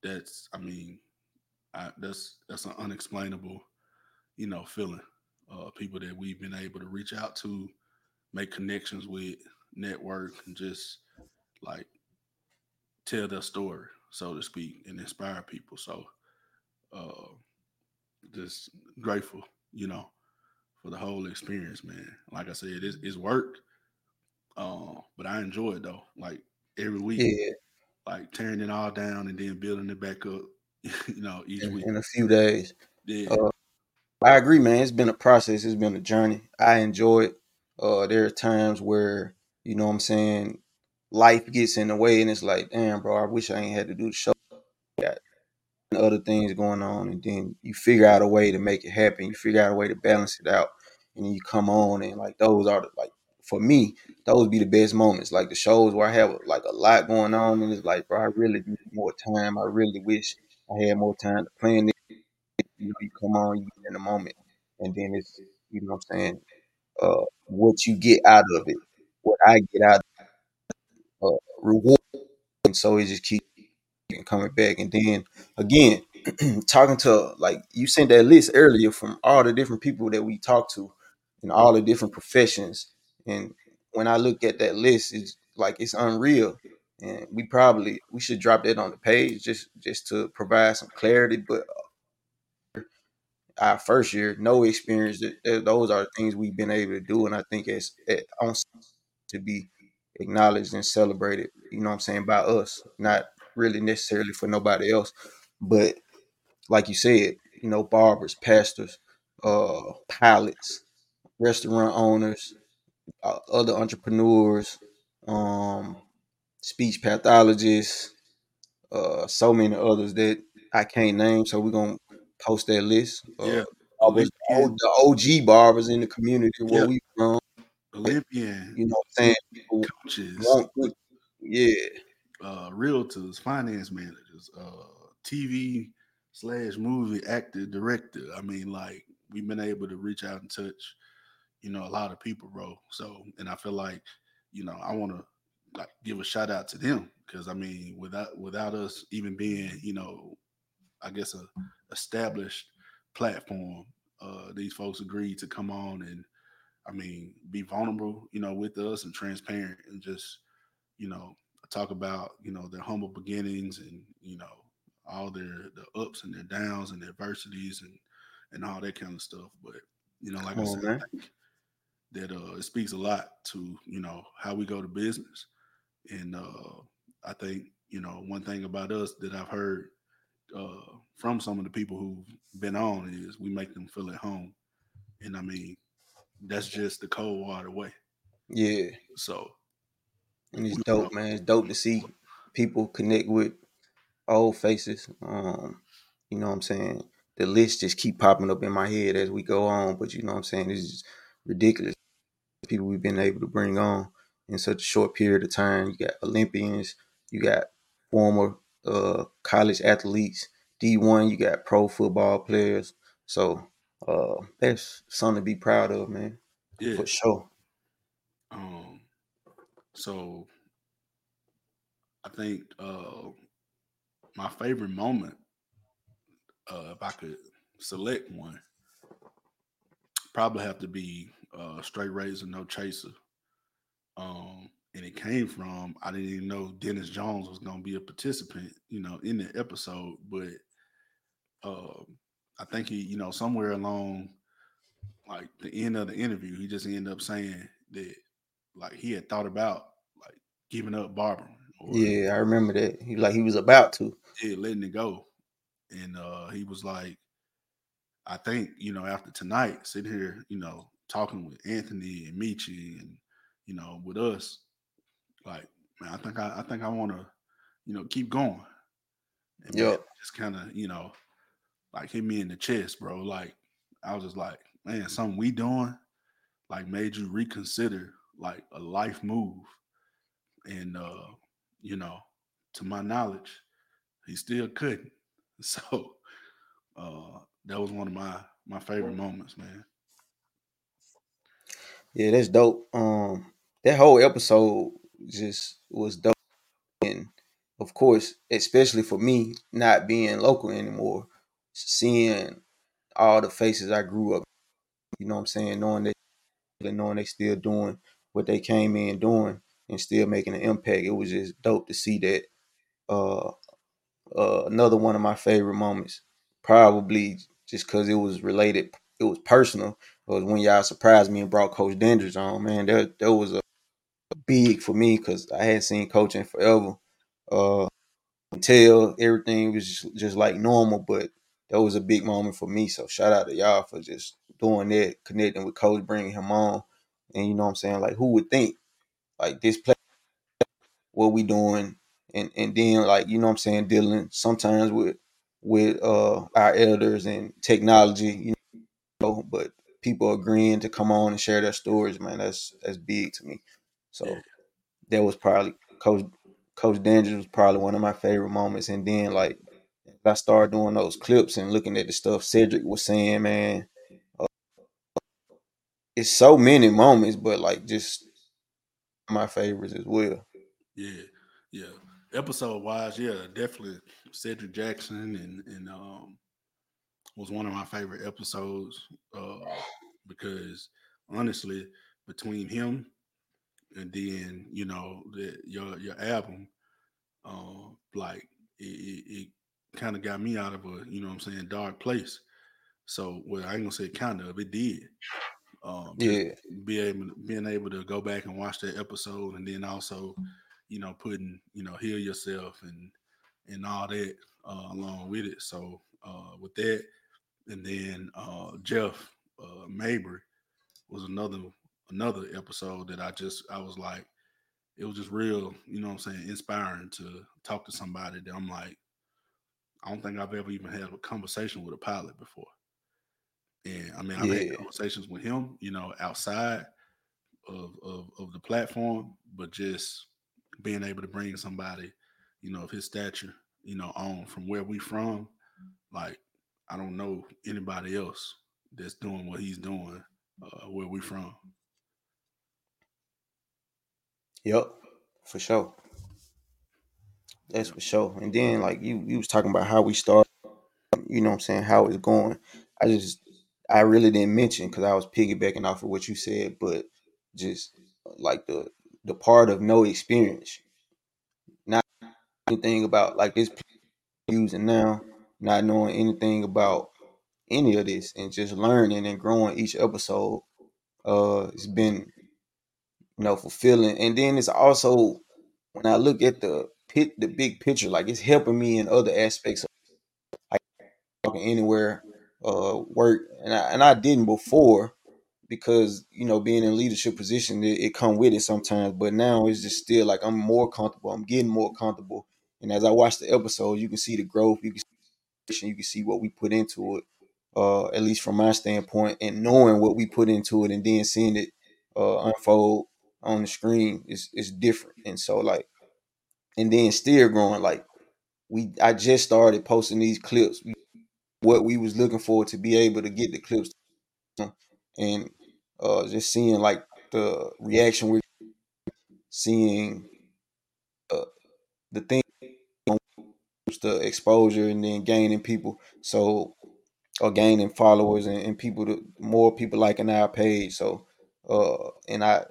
that's, I mean, I, that's that's an unexplainable, you know, feeling. Uh, people that we've been able to reach out to, make connections with, network, and just like tell their story, so to speak, and inspire people. So, uh, just grateful, you know, for the whole experience, man. Like I said, it's, it's work, uh, but I enjoy it though. Like every week, Yeah, like tearing it all down and then building it back up, you know, each in, week. in a few days. Yeah, Uh, I agree, man. It's been a process. It's been a journey. I enjoy it. Uh, there are times where you know what I'm saying life gets in the way, and it's like, damn, bro, I wish I ain't had to do the show. Got other things going on, and then you figure out a way to make it happen. You figure out a way to balance it out, and then you come on, and like those are the, like for me, those be the best moments. Like the shows where I have like a lot going on, and it's like, bro, I really need more time. I really wish I had more time to plan it. You know, you come on, you get in the moment, and then it's you know what I'm saying, uh, what you get out of it, what I get out of uh, reward, and so it just keeps coming back. And then again, talking to like you sent that list earlier from all the different people that we talked to in all the different professions. And when I look at that list, it's like it's unreal. And we probably we should drop that on the page just just to provide some clarity. But our first year, no experience. th- th- Those are things we've been able to do, and I think it's it, to be acknowledged and celebrated. You know what I'm saying by us, not really necessarily for nobody else, but like you said, you know, barbers, pastors, uh, pilots, restaurant owners, uh, other entrepreneurs, um, speech pathologists, uh, so many others that I can't name. So we're gonna post that list. Uh, yeah. barbers, the the OG barbers in the community where Yeah. we from. Olympian You know what I'm saying? People coaches, yeah, uh, realtors, finance managers, uh, TV slash movie actor, director. I mean, like we've been able to reach out and touch, you know, a lot of people, bro. So, and I feel like, you know, I want to like give a shout out to them because I mean, without without us even being, you know, I guess a established platform, uh, these folks agreed to come on and I mean, be vulnerable, you know, with us and transparent and just, you know, talk about, you know, their humble beginnings and, you know, all their the ups and their downs and their adversities and and all that kind of stuff. But, you know, like Come I said, man. I think that uh it speaks a lot to, you know, how we go to business. And uh I think, you know, one thing about us that I've heard uh from some of the people who've been on is we make them feel at home. And I mean, that's just the Coldwater way. yeah. So And it's dope, man. It's dope to see people connect with old faces. Um, you know what I'm saying? The list just keep popping up in my head as we go on, but you know what I'm saying? It's just ridiculous. People we've been able to bring on in such a short period of time. You got Olympians, you got former uh college athletes, D1, you got pro football players. So uh that's something to be proud of, man. yeah. For sure. Um, so I think uh my favorite moment, uh, if I could select one, probably have to be uh straight razor, no chaser. Um, and it came from I didn't even know Dennis Jones was gonna be a participant, you know, in the episode, but um I think he, you know, somewhere along like the end of the interview, he just ended up saying that like he had thought about like giving up barbering or Yeah, I remember that. He like he was about to. yeah, letting it go. And uh he was like, I think, you know, after tonight, sitting here, you know, talking with Anthony and Michi and, you know, with us, like, man, I think I, I think I wanna, you know, keep going. And man, just kind of, you know, like hit me in the chest, bro. Like I was just like, man, something we doing like made you reconsider like a life move. and uh, you know, to my knowledge, he still couldn't. So uh, that was one of my my favorite moments, man. Yeah, that's dope. Um, that whole episode just was dope, and of course, especially for me not being local anymore, seeing all the faces I grew up, you know what I'm saying, knowing that, knowing they still doing what they came in doing and still making an impact. It was just dope to see that. Uh, uh, another one of my favorite moments, probably just because it was related, it was personal. Was when y'all surprised me and brought Coach Dandridge on. Man, that that was a big for me because I hadn't seen coaching forever. Uh, until everything was just, just like normal, but that was a big moment for me. So shout out to y'all for just doing that, connecting with Coach, bringing him on, and you know what I'm saying. Like, who would think like this play, what we doing, and and then like you know what I'm saying, dealing sometimes with with uh our elders and technology, you know, but people agreeing to come on and share their stories, man, that's that's big to me. So Yeah. that was probably Coach Coach Dandridge was probably one of my favorite moments. And then like I started doing those clips and looking at the stuff Cedric was saying, man, uh, it's so many moments, but like just my favorites as well. Yeah, yeah. Episode wise, yeah, definitely Cedric Jackson and and um was one of my favorite episodes uh because honestly, between him and then you know the, your your album, uh, like it, it, it kind of got me out of a you know what I'm saying dark place. So well, I ain't gonna say kind of, it did. Um, Yeah. be able being able to go back and watch that episode, and then also, you know, putting you know heal yourself and and all that uh, along with it. So uh, with that, and then uh, Jeff uh, Mabry was another another episode that I just I was like, it was just real, you know what I'm saying, inspiring to talk to somebody that I'm like, I don't think I've ever even had a conversation with a pilot before. And I mean, I've Yeah. had conversations with him, you know, outside of, of of the platform, but just being able to bring somebody, you know, of his stature, you know, on from where we from, like I don't know anybody else that's doing what he's doing uh, where we from. Yep, for sure. That's for sure. And then like you you was talking about how we start, you know what I'm saying, how it's going. I just I really didn't mention because I was piggybacking off of what you said, but just like the the part of no experience. Not anything about like this using now, not knowing anything about any of this and just learning and growing each episode. Uh it's been you know fulfilling. And then it's also when I look at the pit the big picture, like it's helping me in other aspects of like anywhere, uh work. And I and I didn't before because you know being in leadership position it, it come with it sometimes. But now it's just still like i'm more comfortable. I'm getting more comfortable. And as i watch the episode you can see the growth. You can see, you can see what we put into it uh at least from my standpoint and knowing what we put into it and then seeing it uh unfold on the screen is is different. And so like and then still growing like we i just started posting these clips. What we was looking for to be able to get the clips and uh just seeing like the reaction we're seeing uh, the thing the exposure and then gaining people. So or gaining followers and, and people to more people liking our page. So uh and i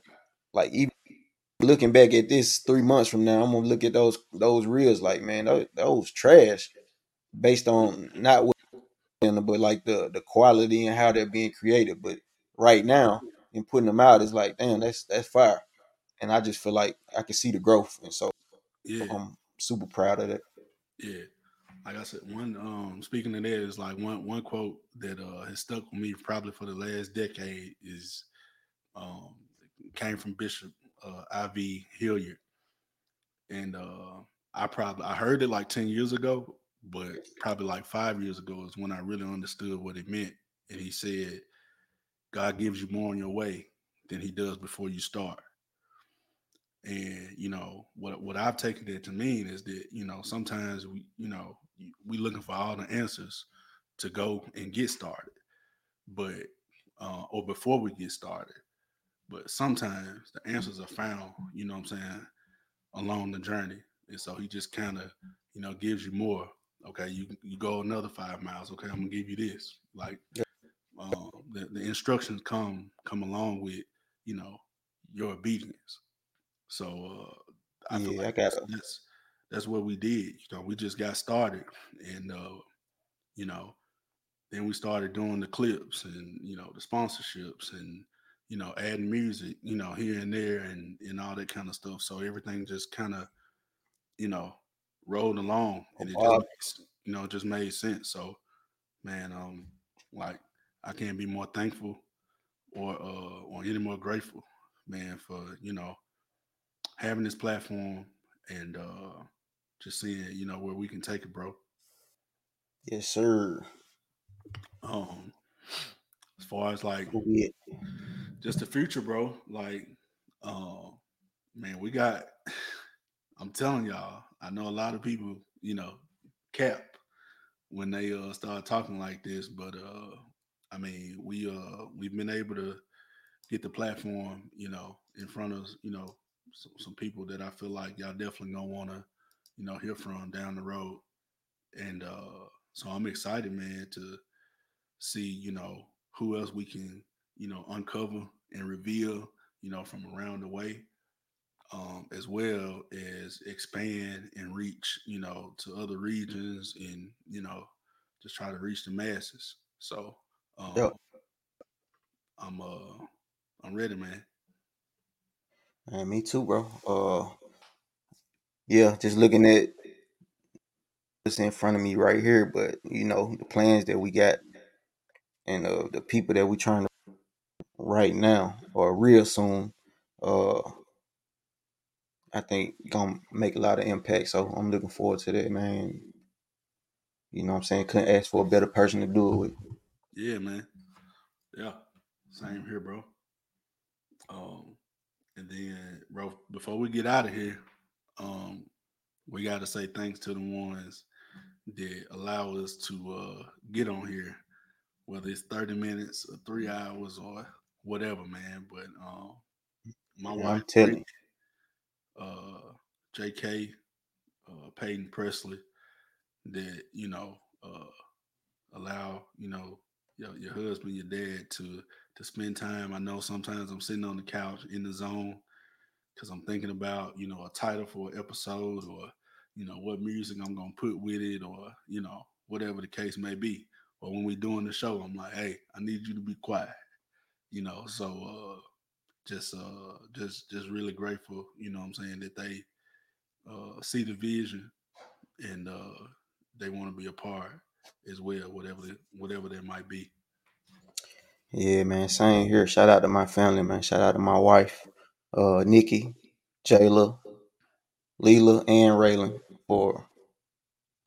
like even looking back at this three months from now i'm gonna look at those those reels like man those, those trash based on not what but like the the quality and how they're being created but right now and putting them out is like damn that's that's fire and i just feel like i can see the growth and so Yeah. i'm super proud of that Yeah. Like I said, one um speaking of that is like one one quote that uh has stuck with me probably for the last decade is um came from Bishop uh IV Hilliard. And uh I probably I heard it like 10 years ago, but probably like five years ago is when I really understood what it meant. And he said, God gives you more on your way than he does before you start. And you know what what I've taken that to mean is that you know sometimes we you know we looking for all the answers to go and get started, but uh, or before we get started. But sometimes the answers are found, you know what I'm saying, along the journey. And so he just kind of, you know, gives you more. Okay, you you go another five miles. Okay, I'm gonna give you this. Like um, the, the instructions come come along with, you know, your obedience. So uh, I Yeah, I like got that's, that's that's what we did. You know, we just got started, and uh, you know, then we started doing the clips and you know the sponsorships and you know adding music, you know, here and there and and all that kind of stuff. So everything just kind of, you know, rolled along, and it just you know just made sense. So, man, um, like I can't be more thankful or uh or any more grateful, man, for you know having this platform and uh just seeing you know where we can take it, bro. Yes, sir. Um, as far as like Yeah. Just the future, bro. Like, uh, man, we got. I'm telling y'all, I know a lot of people, you know, cap when they uh start talking like this, but uh, I mean, we uh we've been able to get the platform, you know, in front of you know some, some people that I feel like y'all definitely gonna want to, you know, hear from down the road, and uh so I'm excited, man, to see, you know, who else we can, you know, uncover and reveal, you know, from around the way, um, as well as expand and reach, you know, to other regions and, you know, just try to reach the masses. So um Yep. I'm uh I'm ready, man. Man, me too, bro. Uh, yeah, just looking at what's in front of me right here, but you know the plans that we got and uh, the people that we trying to right now or real soon. Uh, I think gonna make a lot of impact. So I'm looking forward to that, man. You know what I'm saying? Couldn't ask for a better person to do it with. Yeah, man. Yeah. Same here, bro. Um, and then, bro, before we get out of here, um, we got to say thanks to the ones that allow us to uh get on here, whether it's 30 minutes or three hours or whatever, man. But um, my Yeah, I'm wife, Brittany, uh, J.K., uh, Peyton Presley, that you know uh, allow you know your, your husband, your dad to to spend time. I know sometimes I'm sitting on the couch in the zone because I'm thinking about you know a title for an episode or you know what music I'm gonna put with it or you know whatever the case may be. Or when we're doing the show, I'm like, hey, I need you to be quiet. You know, so uh just uh just just really grateful, you know I'm saying, that they uh see the vision and uh they want to be a part as well, whatever whatever that might be. Yeah, man. Same here. Shout out to my family, man. Shout out to my wife, uh, Nikki, Jayla, Leela, and Raylan for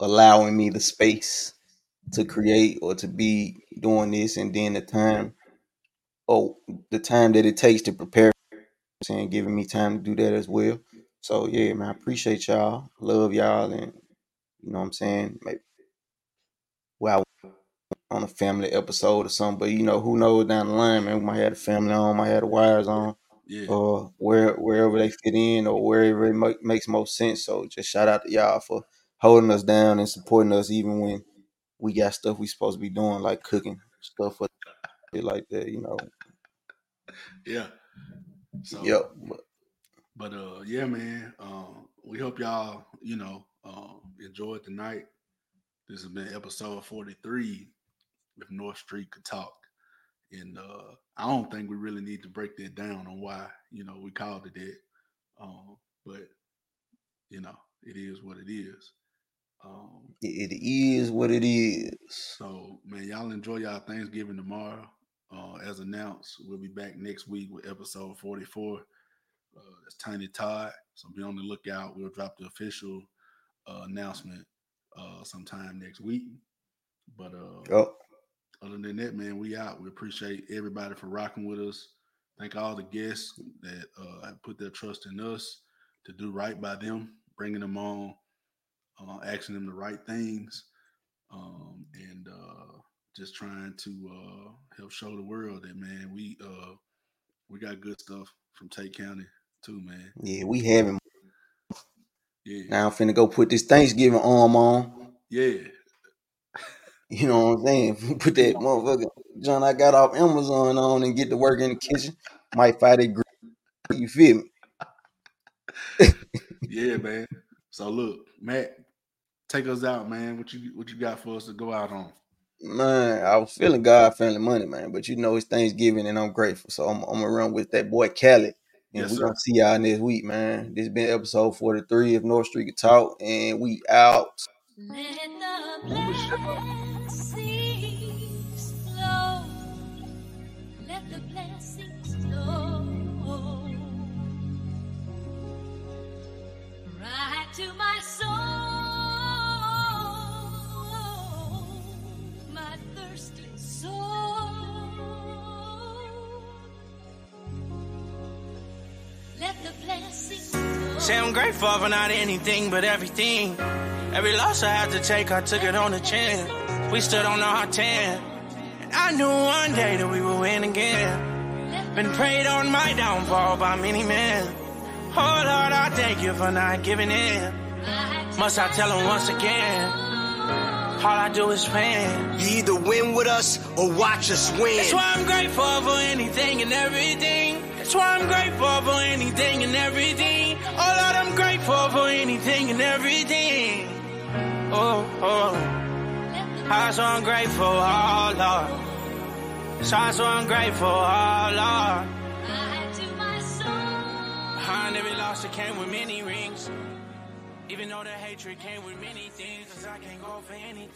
allowing me the space to create or to be doing this, and then the time, oh, the time that it takes to prepare. Saying, giving me time to do that as well. So yeah, man. I appreciate y'all. Love y'all, and you know what I'm saying. Maybe well on a family episode or something, but you know who knows down the line, man. We might have a family on, might have the wires on. Yeah. or where wherever they fit in or wherever it ma- makes most sense. So just shout out to y'all for holding us down and supporting us even when we got stuff we supposed to be doing like cooking stuff like that. You know. Yeah. So Yep. But uh yeah, man. Um we hope y'all, you know, um enjoyed the night. This has been episode 43 if North Street could talk. And uh I don't think we really need to break that down on why, you know, we called it that. Um, but you know, it is what it is. Um it is what it is. so man, y'all enjoy y'all Thanksgiving tomorrow. Uh, as announced, we'll be back next week with episode 44. Uh, that's Tiny Todd. So be on the lookout. We'll drop the official uh, announcement uh, sometime next week. But uh, Yep. other than that, man, we out. We appreciate everybody for rocking with us. thank all the guests that uh, have put their trust in us to do right by them, bringing them on, uh, asking them the right things, um, and uh, just trying to uh, help show the world that man, we uh, we got good stuff from Tate County too, man. Yeah, we having. Yeah, Now I'm finna go put this Thanksgiving arm on. yeah, You know what I'm saying? Put that motherfucker John I got off Amazon on and get to work in the kitchen. Might fight it. You feel me? yeah, man. So look, Matt, take us out, man. What you what you got for us to go out on? Man, I was feeling God feeling money, man. But you know it's Thanksgiving and I'm grateful. So I'm, I'm gonna run with that boy Khaled. And Yes, we're gonna see y'all next week, man. This has been episode 43 of North Street Can Talk, and we out. Let the Say I'm grateful for not anything but everything. Every loss I had to take, I took it on the chin. We stood on our 10. And I knew one day that we would win again. Been prayed on my downfall by many men. Oh Lord, I thank you for not giving in. Must I tell them once again? All I do is win. You either win with us or watch us win. That's why I'm grateful for anything and everything. That's why I'm grateful for anything and everything. Oh Lord, I'm grateful for anything and everything. Oh, oh. I'm so ungrateful, oh Lord. So I'm so ungrateful, oh Lord. Behind every loss that came with many rings. Even though the hatred came with many things, cause I can't go for anything.